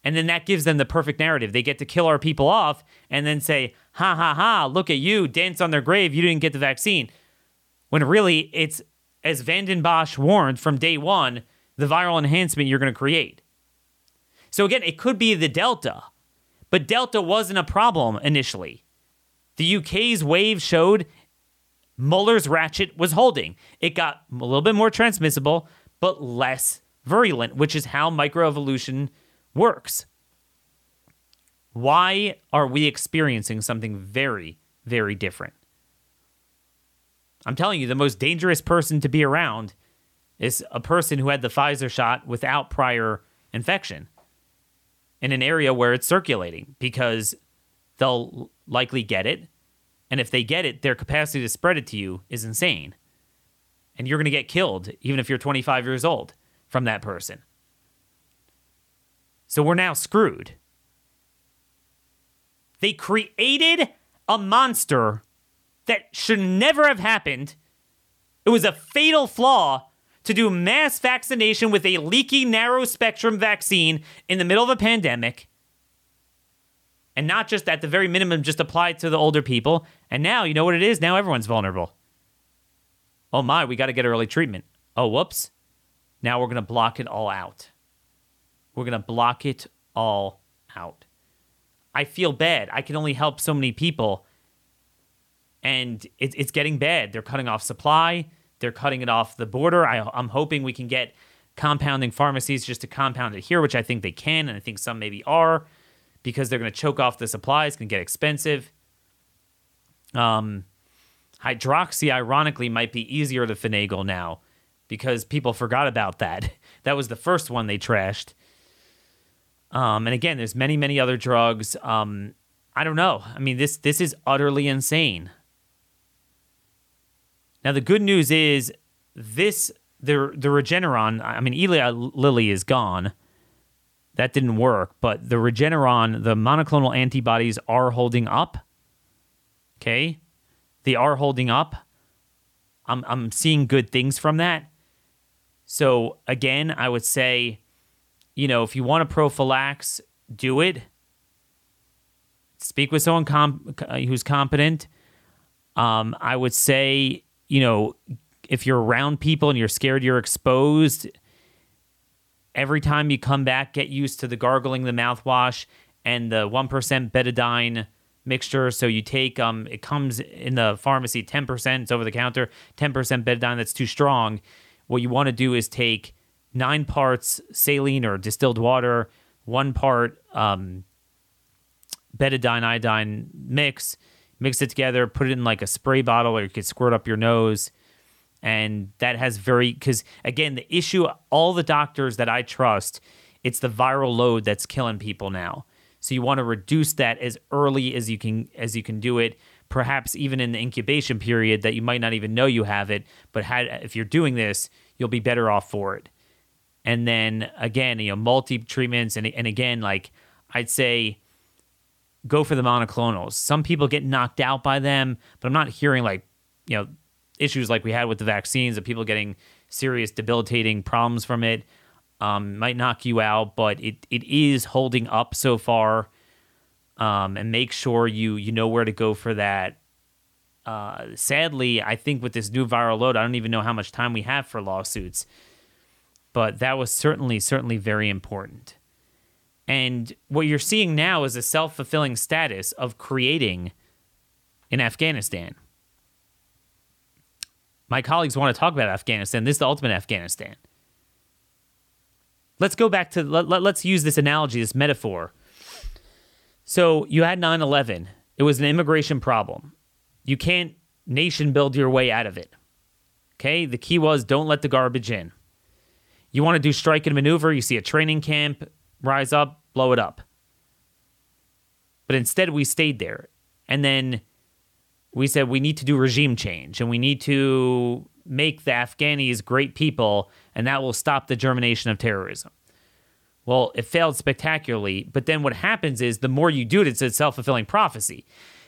Speaker 2: And then that gives them the perfect narrative. They get to kill our people off and then say, ha ha ha, look at you, dance on their grave, you didn't get the vaccine. When really, it's as Vanden Bossche warned from day one, the viral enhancement you're going to create. So again, it could be the Delta but Delta wasn't a problem initially. The UK's wave showed Muller's ratchet was holding. It got a little bit more transmissible, but less virulent, which is how microevolution works. Why are we experiencing something very, very different? I'm telling you, the most dangerous person to be around is a person who had the Pfizer shot without prior infection in an area where it's circulating because they'll likely get it. And if they get it, their capacity to spread it to you is insane. And you're going to get killed, even if you're 25 years old, from that person. So we're now screwed. They created a monster that should never have happened. It was a fatal flaw to do mass vaccination with a leaky narrow spectrum vaccine in the middle of a pandemic. And not just at the very minimum, just apply it to the older people. And now, you know what it is? Now everyone's vulnerable. Oh my, we got to get early treatment. Oh, whoops. Now we're going to block it all out. We're going to block it all out. I feel bad. I can only help so many people. And it, it's getting bad. They're cutting off supply. They're cutting it off the border. I, I'm hoping we can get compounding pharmacies just to compound it here, which I think they can, and I think some maybe are, because they're going to choke off the going to get expensive. Um, hydroxy, ironically, might be easier to finagle now because people forgot about that. That was the first one they trashed. Um, and again, there's many, many other drugs. Um, I don't know. I mean, this this is utterly insane. Now, the good news is this the the Regeneron. I mean, Eli Lilly is gone. That didn't work, but the Regeneron, the monoclonal antibodies are holding up. Okay, they are holding up. I'm I'm seeing good things from that. So again, I would say, you know, if you want to prophylax, do it. Speak with someone comp- who's competent. Um, I would say, you know, if you're around people and you're scared you're exposed, every time you come back, get used to the gargling the mouthwash and the 1% betadine mixture. So you take, um, it comes in the pharmacy 10%, it's over the counter, 10% betadine that's too strong what you want to do is take nine parts saline or distilled water, one part um, betadine iodine mix, mix it together, put it in like a spray bottle, or you could squirt up your nose. And that has very, because again, the issue, all the doctors that I trust, it's the viral load that's killing people now. So you want to reduce that as early as you can as you can do it perhaps even in the incubation period that you might not even know you have it. But had, if you're doing this, you'll be better off for it. And then again, you know, multi treatments, and and again, like I'd say, go for the monoclonals. Some people get knocked out by them, but I'm not hearing like you know issues like we had with the vaccines of people getting serious debilitating problems from it. Um, might knock you out, but it, it is holding up so far um, and make sure you you know where to go for that. Uh, sadly, I think with this new viral load, I don't even know how much time we have for lawsuits, but that was certainly certainly very important. And what you're seeing now is a self fulfilling status of creating in Afghanistan. My colleagues want to talk about Afghanistan. This is the ultimate Afghanistan. Let's go back to, let, let, let's use this analogy, this metaphor so you had 9 11. It was an immigration problem. You can't nation build your way out of it. Okay? The key was don't let the garbage in. You want to do strike and maneuver, you see a training camp rise up, blow it up. But instead, we stayed there. And then we said we need to do regime change and we need to make the Afghanis great people, and that will stop the germination of terrorism. Well, it failed spectacularly. But then what happens is the more you do it, it's a self fulfilling prophecy,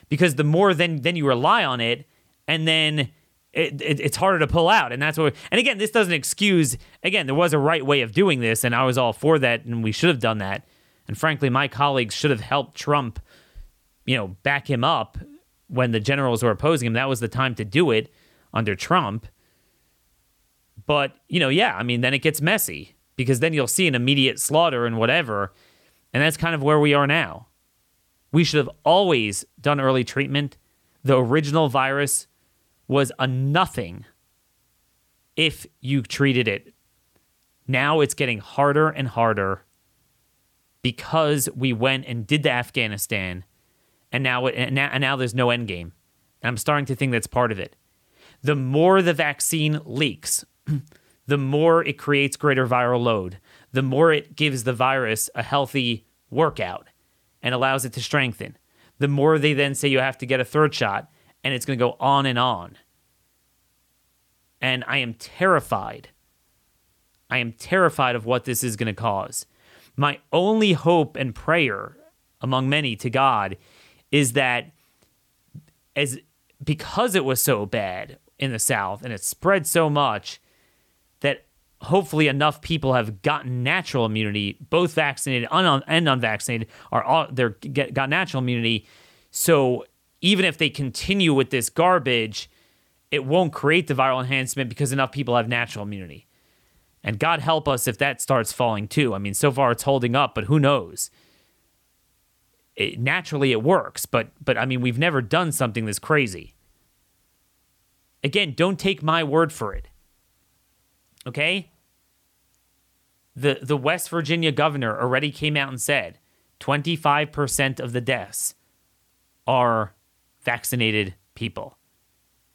Speaker 2: because the more then then you rely on it, and then it, it, it's harder to pull out. And that's what. And again, this doesn't excuse. Again, there was a right way of doing this, and I was all for that, and we should have done that. And frankly, my colleagues should have helped Trump, you know, back him up when the generals were opposing him. That was the time to do it under Trump. But you know, yeah, I mean, then it gets messy because then you'll see an immediate slaughter and whatever. And that's kind of where we are now. We should have always done early treatment. The original virus was a nothing if you treated it. Now it's getting harder and harder because we went and did the Afghanistan, and now and now, and now there's no end game. And I'm starting to think that's part of it. The more the vaccine leaks, the more it creates greater viral load, the more it gives the virus a healthy workout and allows it to strengthen. The more they then say you have to get a third shot, and it's going to go on and on. And I am terrified. I am terrified of what this is going to cause. My only hope and prayer among many to God is that as because it was so bad in the South and it spread so much, that hopefully enough people have gotten natural immunity, both vaccinated and unvaccinated are all they're get, got natural immunity. So even if they continue with this garbage, it won't create the viral enhancement because enough people have natural immunity. And God help us if that starts falling too. I mean, so far it's holding up, but who knows? It, naturally, it works, but but I mean, we've never done something this crazy. Again, don't take my word for it. Okay? The the West Virginia governor already came out and said 25% of the deaths are vaccinated people.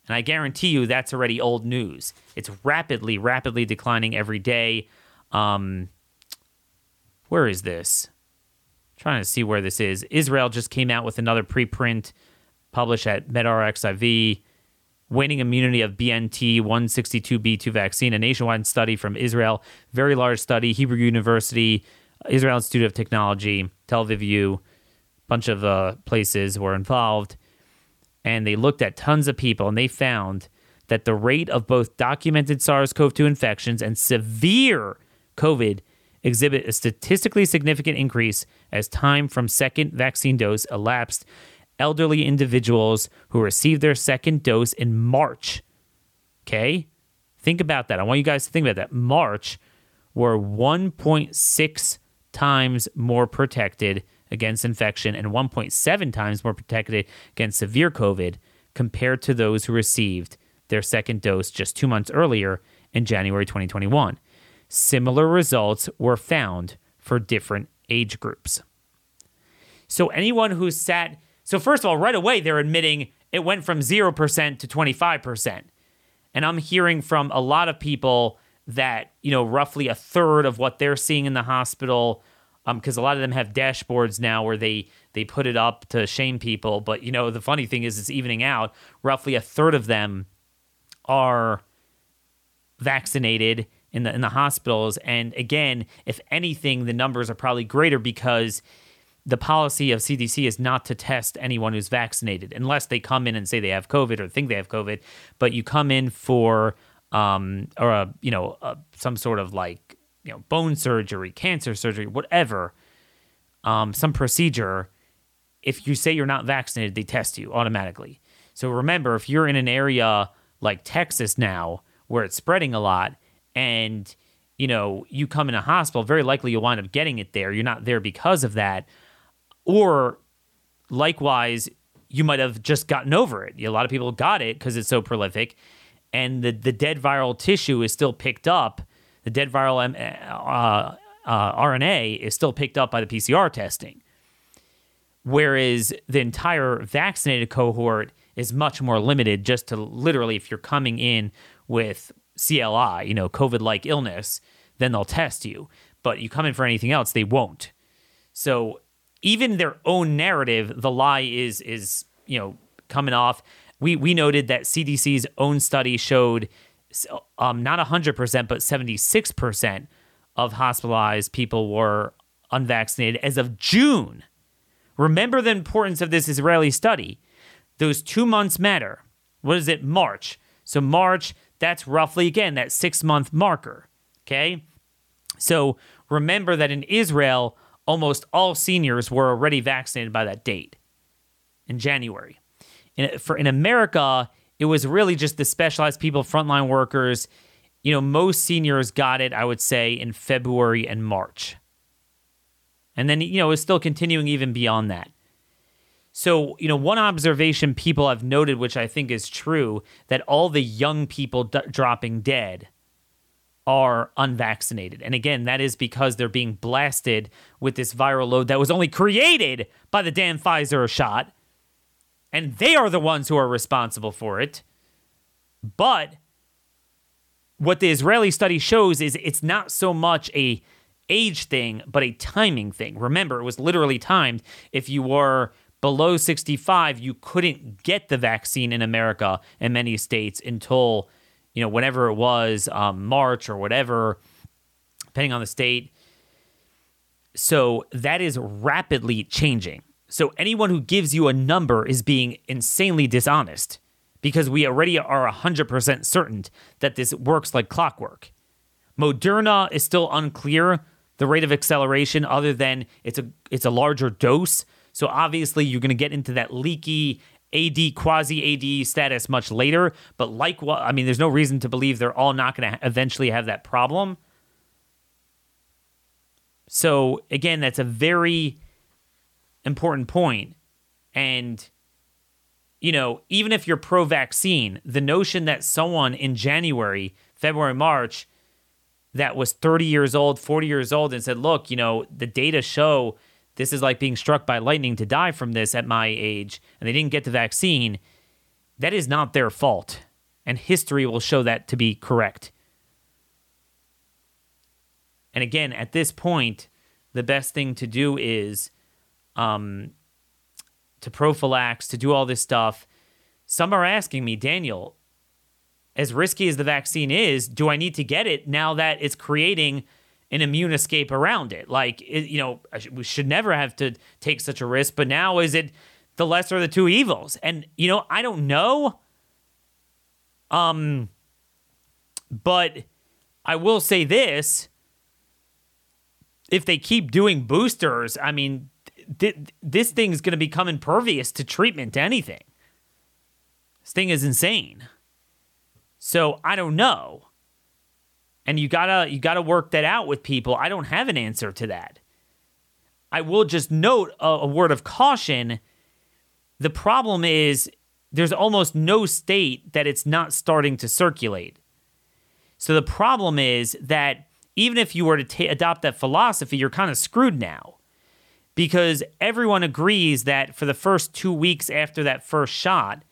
Speaker 2: And I guarantee you that's already old news. It's rapidly, rapidly declining every day. Um, where is this? trying to see where this is. Israel just came out with another preprint published at MedRxiv, waning immunity of BNT 162b2 vaccine, a nationwide study from Israel, very large study, Hebrew University, Israel Institute of Technology, Tel Aviv U, bunch of uh, places were involved, and they looked at tons of people, and they found that the rate of both documented SARS-CoV-2 infections and severe COVID exhibit a statistically significant increase as time from second vaccine dose elapsed. Elderly individuals who received their second dose in March. Okay? Think about that. I want you guys to think about that. March were 1.6 times more protected against infection and 1.7 times more protected against severe COVID compared to those who received their second dose just two months earlier in January 2021. Similar results were found for different age groups. So anyone who sat, so first of all, right away they're admitting it went from 0% to 25%. And I'm hearing from a lot of people that, you know, roughly a third of what they're seeing in the hospital, because um, a lot of them have dashboards now where they they put it up to shame people. But you know, the funny thing is, it's evening out. Roughly a third of them are vaccinated in the in the hospitals. And again, if anything, the numbers are probably greater because the policy of CDC is not to test anyone who's vaccinated unless they come in and say they have COVID or think they have COVID. But you come in for um, or a you know a, some sort of like you know bone surgery, cancer surgery, whatever, um, some procedure. If you say you're not vaccinated, they test you automatically. So remember, if you're in an area like Texas now where it's spreading a lot, and you know you come in a hospital, very likely you'll wind up getting it there. You're not there because of that, or likewise, you might have just gotten over it. A lot of people got it because it's so prolific, and the the dead viral tissue is still picked up. The dead viral uh, uh, RNA is still picked up by the PCR testing, whereas the entire vaccinated cohort is much more limited. Just to literally, if you're coming in with CLI, you know, COVID like illness, then they'll test you. But you come in for anything else, they won't. So even their own narrative, the lie is is you know coming off. We we noted that CDC's own study showed um, not 100%, but 76% of hospitalized people were unvaccinated as of June. Remember the importance of this Israeli study. Those two months matter. What is it? March. So March, that's roughly, again, that six month marker. Okay. So remember that in Israel, almost all seniors were already vaccinated by that date in January. In, for, in America, it was really just the specialized people, frontline workers. You know, most seniors got it, I would say, in February and March. And then, you know, it's still continuing even beyond that. So, you know, one observation people have noted, which I think is true, that all the young people d- dropping dead are unvaccinated. And again, that is because they're being blasted with this viral load that was only created by the damn Pfizer shot. And they are the ones who are responsible for it. But what the Israeli study shows is it's not so much a age thing, but a timing thing. Remember, it was literally timed. If you were below 65, you couldn't get the vaccine in America in many states until, you know, whenever it was, um, March or whatever, depending on the state. So that is rapidly changing. So anyone who gives you a number is being insanely dishonest because we already are 100% certain that this works like clockwork. Moderna is still unclear the rate of acceleration other than it's a it's a larger dose so obviously, you're going to get into that leaky AD, quasi AD status much later. But like what, I mean, there's no reason to believe they're all not going to eventually have that problem. So again, that's a very important point. And, you know, even if you're pro vaccine, the notion that someone in January, February, March, that was 30 years old, 40 years old, and said, look, you know, the data show this is like being struck by lightning to die from this at my age, and they didn't get the vaccine. That is not their fault, and history will show that to be correct. And again, at this point, the best thing to do is um, to prophylax, to do all this stuff. Some are asking me, Daniel, as risky as the vaccine is, do I need to get it now that it's creating an immune escape around it? Like, it, you know, we should never have to take such a risk, but now is it the lesser of the two evils? And, you know, I don't know. Um, but I will say this if they keep doing boosters, I mean, th- this thing is going to become impervious to treatment to anything. This thing is insane. So I don't know. And you gotta you gotta work that out with people. I don't have an answer to that. I will just note a, a word of caution. The problem is there's almost no state that it's not starting to circulate. So the problem is that even if you were to t- adopt that philosophy, you're kind of screwed now because everyone agrees that for the first two weeks after that first shot,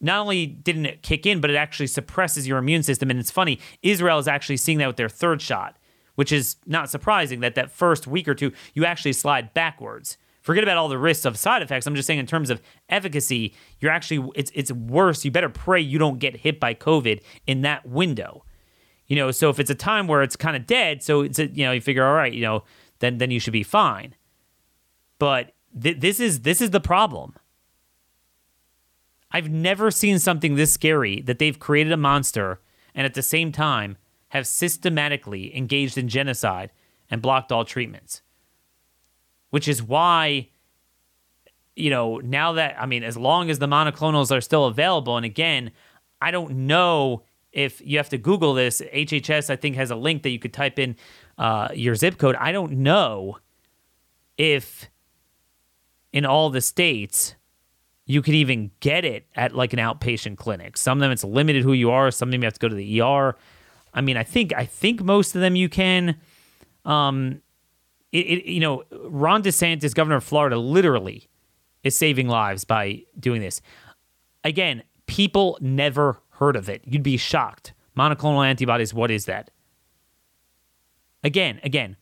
Speaker 2: not only didn't it kick in, but it actually suppresses your immune system. And it's funny, Israel is actually seeing that with their third shot, which is not surprising that that first week or two, you actually slide backwards. Forget about all the risks of side effects. I'm just saying in terms of efficacy, you're actually it's it's worse. You better pray you don't get hit by COVID in that window. You know, so if it's a time where it's kind of dead, so it's a, you know, you figure all right, you know, then then you should be fine. But th- this is this is the problem I've never seen something this scary that they've created a monster and at the same time have systematically engaged in genocide and blocked all treatments. Which is why, you know, now that, I mean, as long as the monoclonals are still available, and again, I don't know if you have to Google this. HHS, I think, has a link that you could type in uh, your zip code. I don't know if in all the states you could even get it at like an outpatient clinic. Some of them it's limited who you are. Some of them you have to go to the ER. I mean, I think I think most of them you can. Um, it, it you know, Ron DeSantis, governor of Florida, literally is saving lives by doing this. Again, people never heard of it. You'd be shocked. Monoclonal antibodies, what is that? Again, again,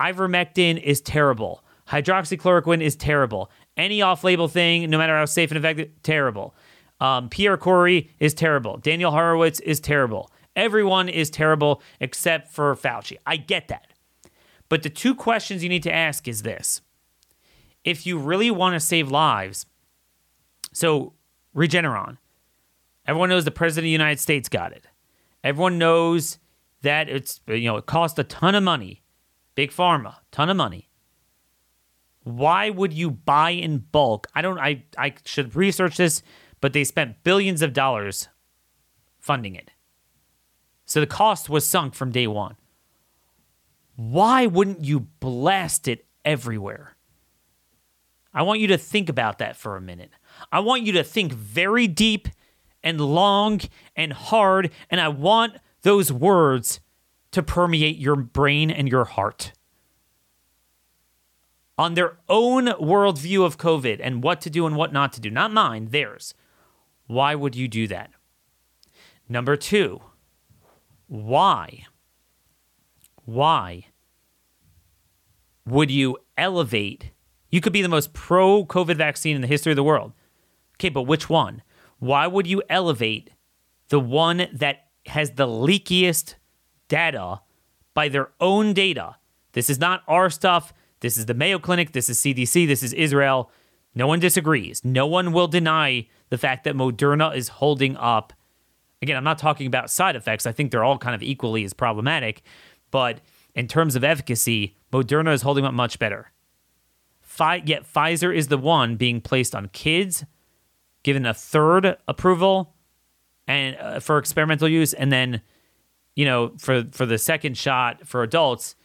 Speaker 2: ivermectin is terrible. Hydroxychloroquine is terrible. Any off label thing, no matter how safe and effective, terrible. Um, Pierre Kory is terrible. Daniel Horowitz is terrible. Everyone is terrible except for Fauci. I get that. But the two questions you need to ask is this if you really want to save lives, so Regeneron, everyone knows the President of the United States got it. Everyone knows that it's, you know, it cost a ton of money. Big pharma, ton of money why would you buy in bulk? I don't I I should research this, but they spent billions of dollars funding it. So the cost was sunk from day 1. Why wouldn't you blast it everywhere? I want you to think about that for a minute. I want you to think very deep and long and hard, and I want those words to permeate your brain and your heart on their own worldview of COVID and what to do and what not to do, not mine, theirs. Why would you do that? Number two, why? Why would you elevate? You could be the most pro COVID vaccine in the history of the world. Okay, but which one? Why would you elevate the one that has the leakiest data by their own data? This is not our stuff. This is the Mayo Clinic. This is CDC. This is Israel. No one disagrees. No one will deny the fact that Moderna is holding up. Again, I'm not talking about side effects. I think they're all kind of equally as problematic. But in terms of efficacy, Moderna is holding up much better. Yet Pfizer is the one being placed on kids, given a third approval and uh, for experimental use, and then, you know, for for the second shot for adults,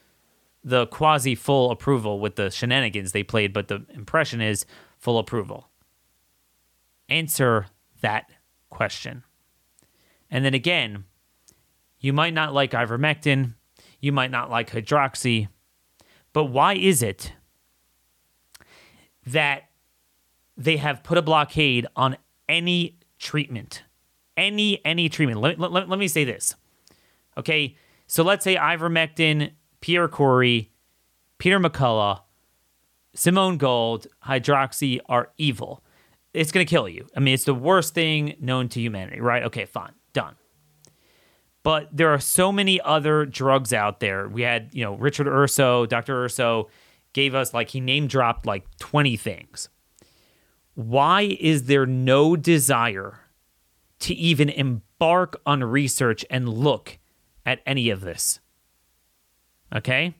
Speaker 2: the quasi full approval with the shenanigans they played, but the impression is full approval. Answer that question. And then again, you might not like ivermectin, you might not like hydroxy, but why is it that they have put a blockade on any treatment. Any any treatment. Let, let, let me say this. Okay, so let's say ivermectin, Pierre Kory, Peter McCullough, Simone Gold, hydroxy are evil. It's going to kill you. I mean, it's the worst thing known to humanity, right? Okay, fine, done. But there are so many other drugs out there. We had, you know, Richard Urso, Dr. Urso gave us like he name dropped like 20 things. Why is there no desire to even embark on research and look at any of this? Okay?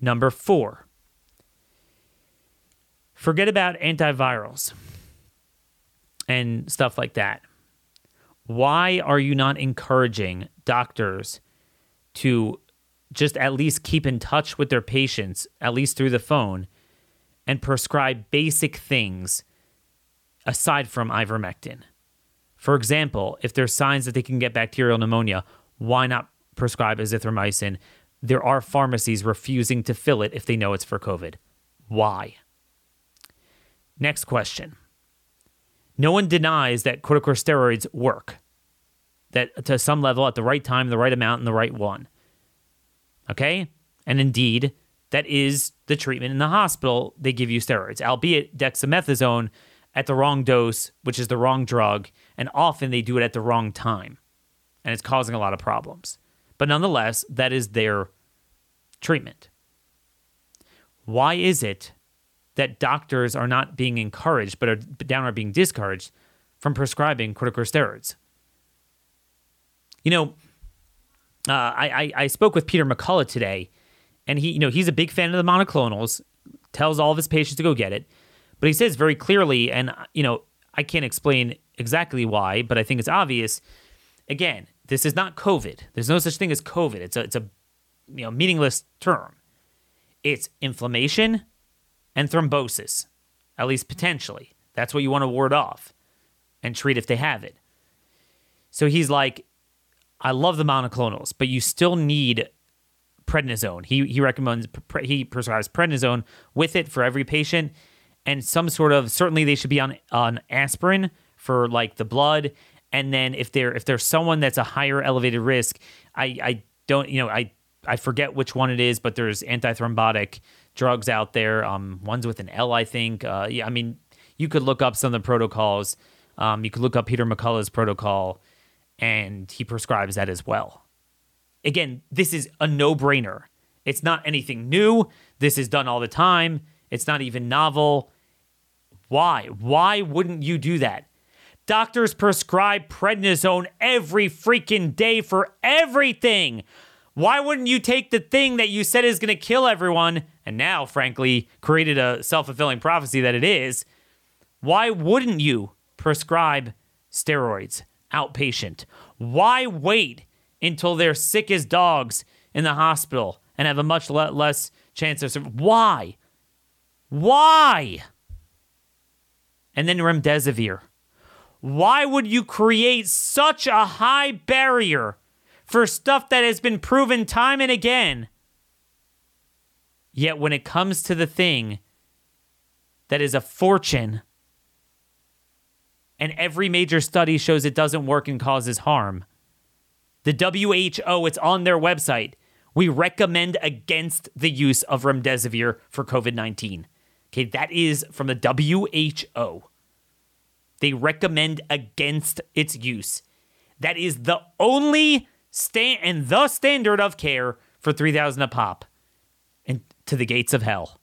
Speaker 2: Number four, forget about antivirals and stuff like that. Why are you not encouraging doctors to just at least keep in touch with their patients, at least through the phone, and prescribe basic things aside from ivermectin? For example, if there's signs that they can get bacterial pneumonia, why not prescribe azithromycin? There are pharmacies refusing to fill it if they know it's for COVID. Why? Next question. No one denies that corticosteroids work, that to some level, at the right time, the right amount, and the right one. Okay? And indeed, that is the treatment in the hospital. They give you steroids, albeit dexamethasone at the wrong dose, which is the wrong drug, and often they do it at the wrong time. And it's causing a lot of problems. But nonetheless, that is their treatment. Why is it that doctors are not being encouraged, but are downright being discouraged from prescribing corticosteroids? You know, uh, I, I, I spoke with Peter McCullough today, and he you know he's a big fan of the monoclonals. Tells all of his patients to go get it, but he says very clearly, and you know I can't explain exactly why, but I think it's obvious. Again, this is not COVID. There's no such thing as COVID. It's a it's a you know meaningless term. It's inflammation and thrombosis, at least potentially. That's what you want to ward off and treat if they have it. So he's like, I love the monoclonals, but you still need prednisone. He he recommends he prescribes prednisone with it for every patient, and some sort of certainly they should be on on aspirin for like the blood. And then if there if there's someone that's a higher elevated risk, I I don't you know I I forget which one it is, but there's antithrombotic drugs out there. Um, ones with an L, I think. Uh, yeah, I mean you could look up some of the protocols. Um, you could look up Peter McCullough's protocol and he prescribes that as well. Again, this is a no brainer. It's not anything new. This is done all the time. It's not even novel. Why? Why wouldn't you do that? Doctors prescribe prednisone every freaking day for everything. Why wouldn't you take the thing that you said is going to kill everyone and now, frankly, created a self fulfilling prophecy that it is? Why wouldn't you prescribe steroids? outpatient. Why wait until they're sick as dogs in the hospital and have a much le- less chance of survival? Why? Why? And then remdesivir. Why would you create such a high barrier for stuff that has been proven time and again? Yet when it comes to the thing that is a fortune and every major study shows it doesn't work and causes harm. The WHO, it's on their website. We recommend against the use of remdesivir for COVID 19. Okay, that is from the WHO. They recommend against its use. That is the only stand and the standard of care for 3000 a pop and to the gates of hell.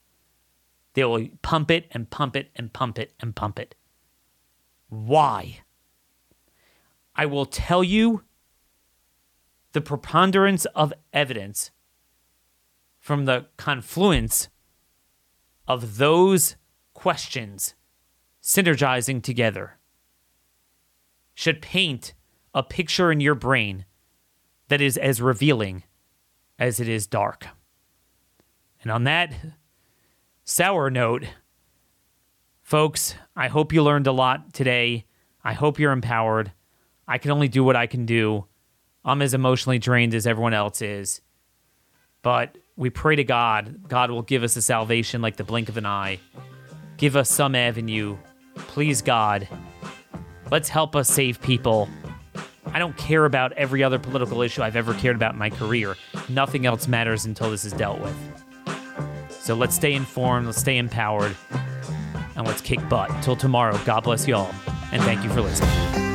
Speaker 2: They will pump it and pump it and pump it and pump it. Why? I will tell you the preponderance of evidence from the confluence of those questions synergizing together should paint a picture in your brain that is as revealing as it is dark. And on that sour note, Folks, I hope you learned a lot today. I hope you're empowered. I can only do what I can do. I'm as emotionally drained as everyone else is. But we pray to God. God will give us a salvation like the blink of an eye. Give us some avenue Please, God, let's help us save people. I don't care about every other political issue I've ever cared about in my career. Nothing else matters until this is dealt with. So let's stay informed, let's stay empowered, and let's kick butt. Till tomorrow, God bless y'all, and thank you for listening.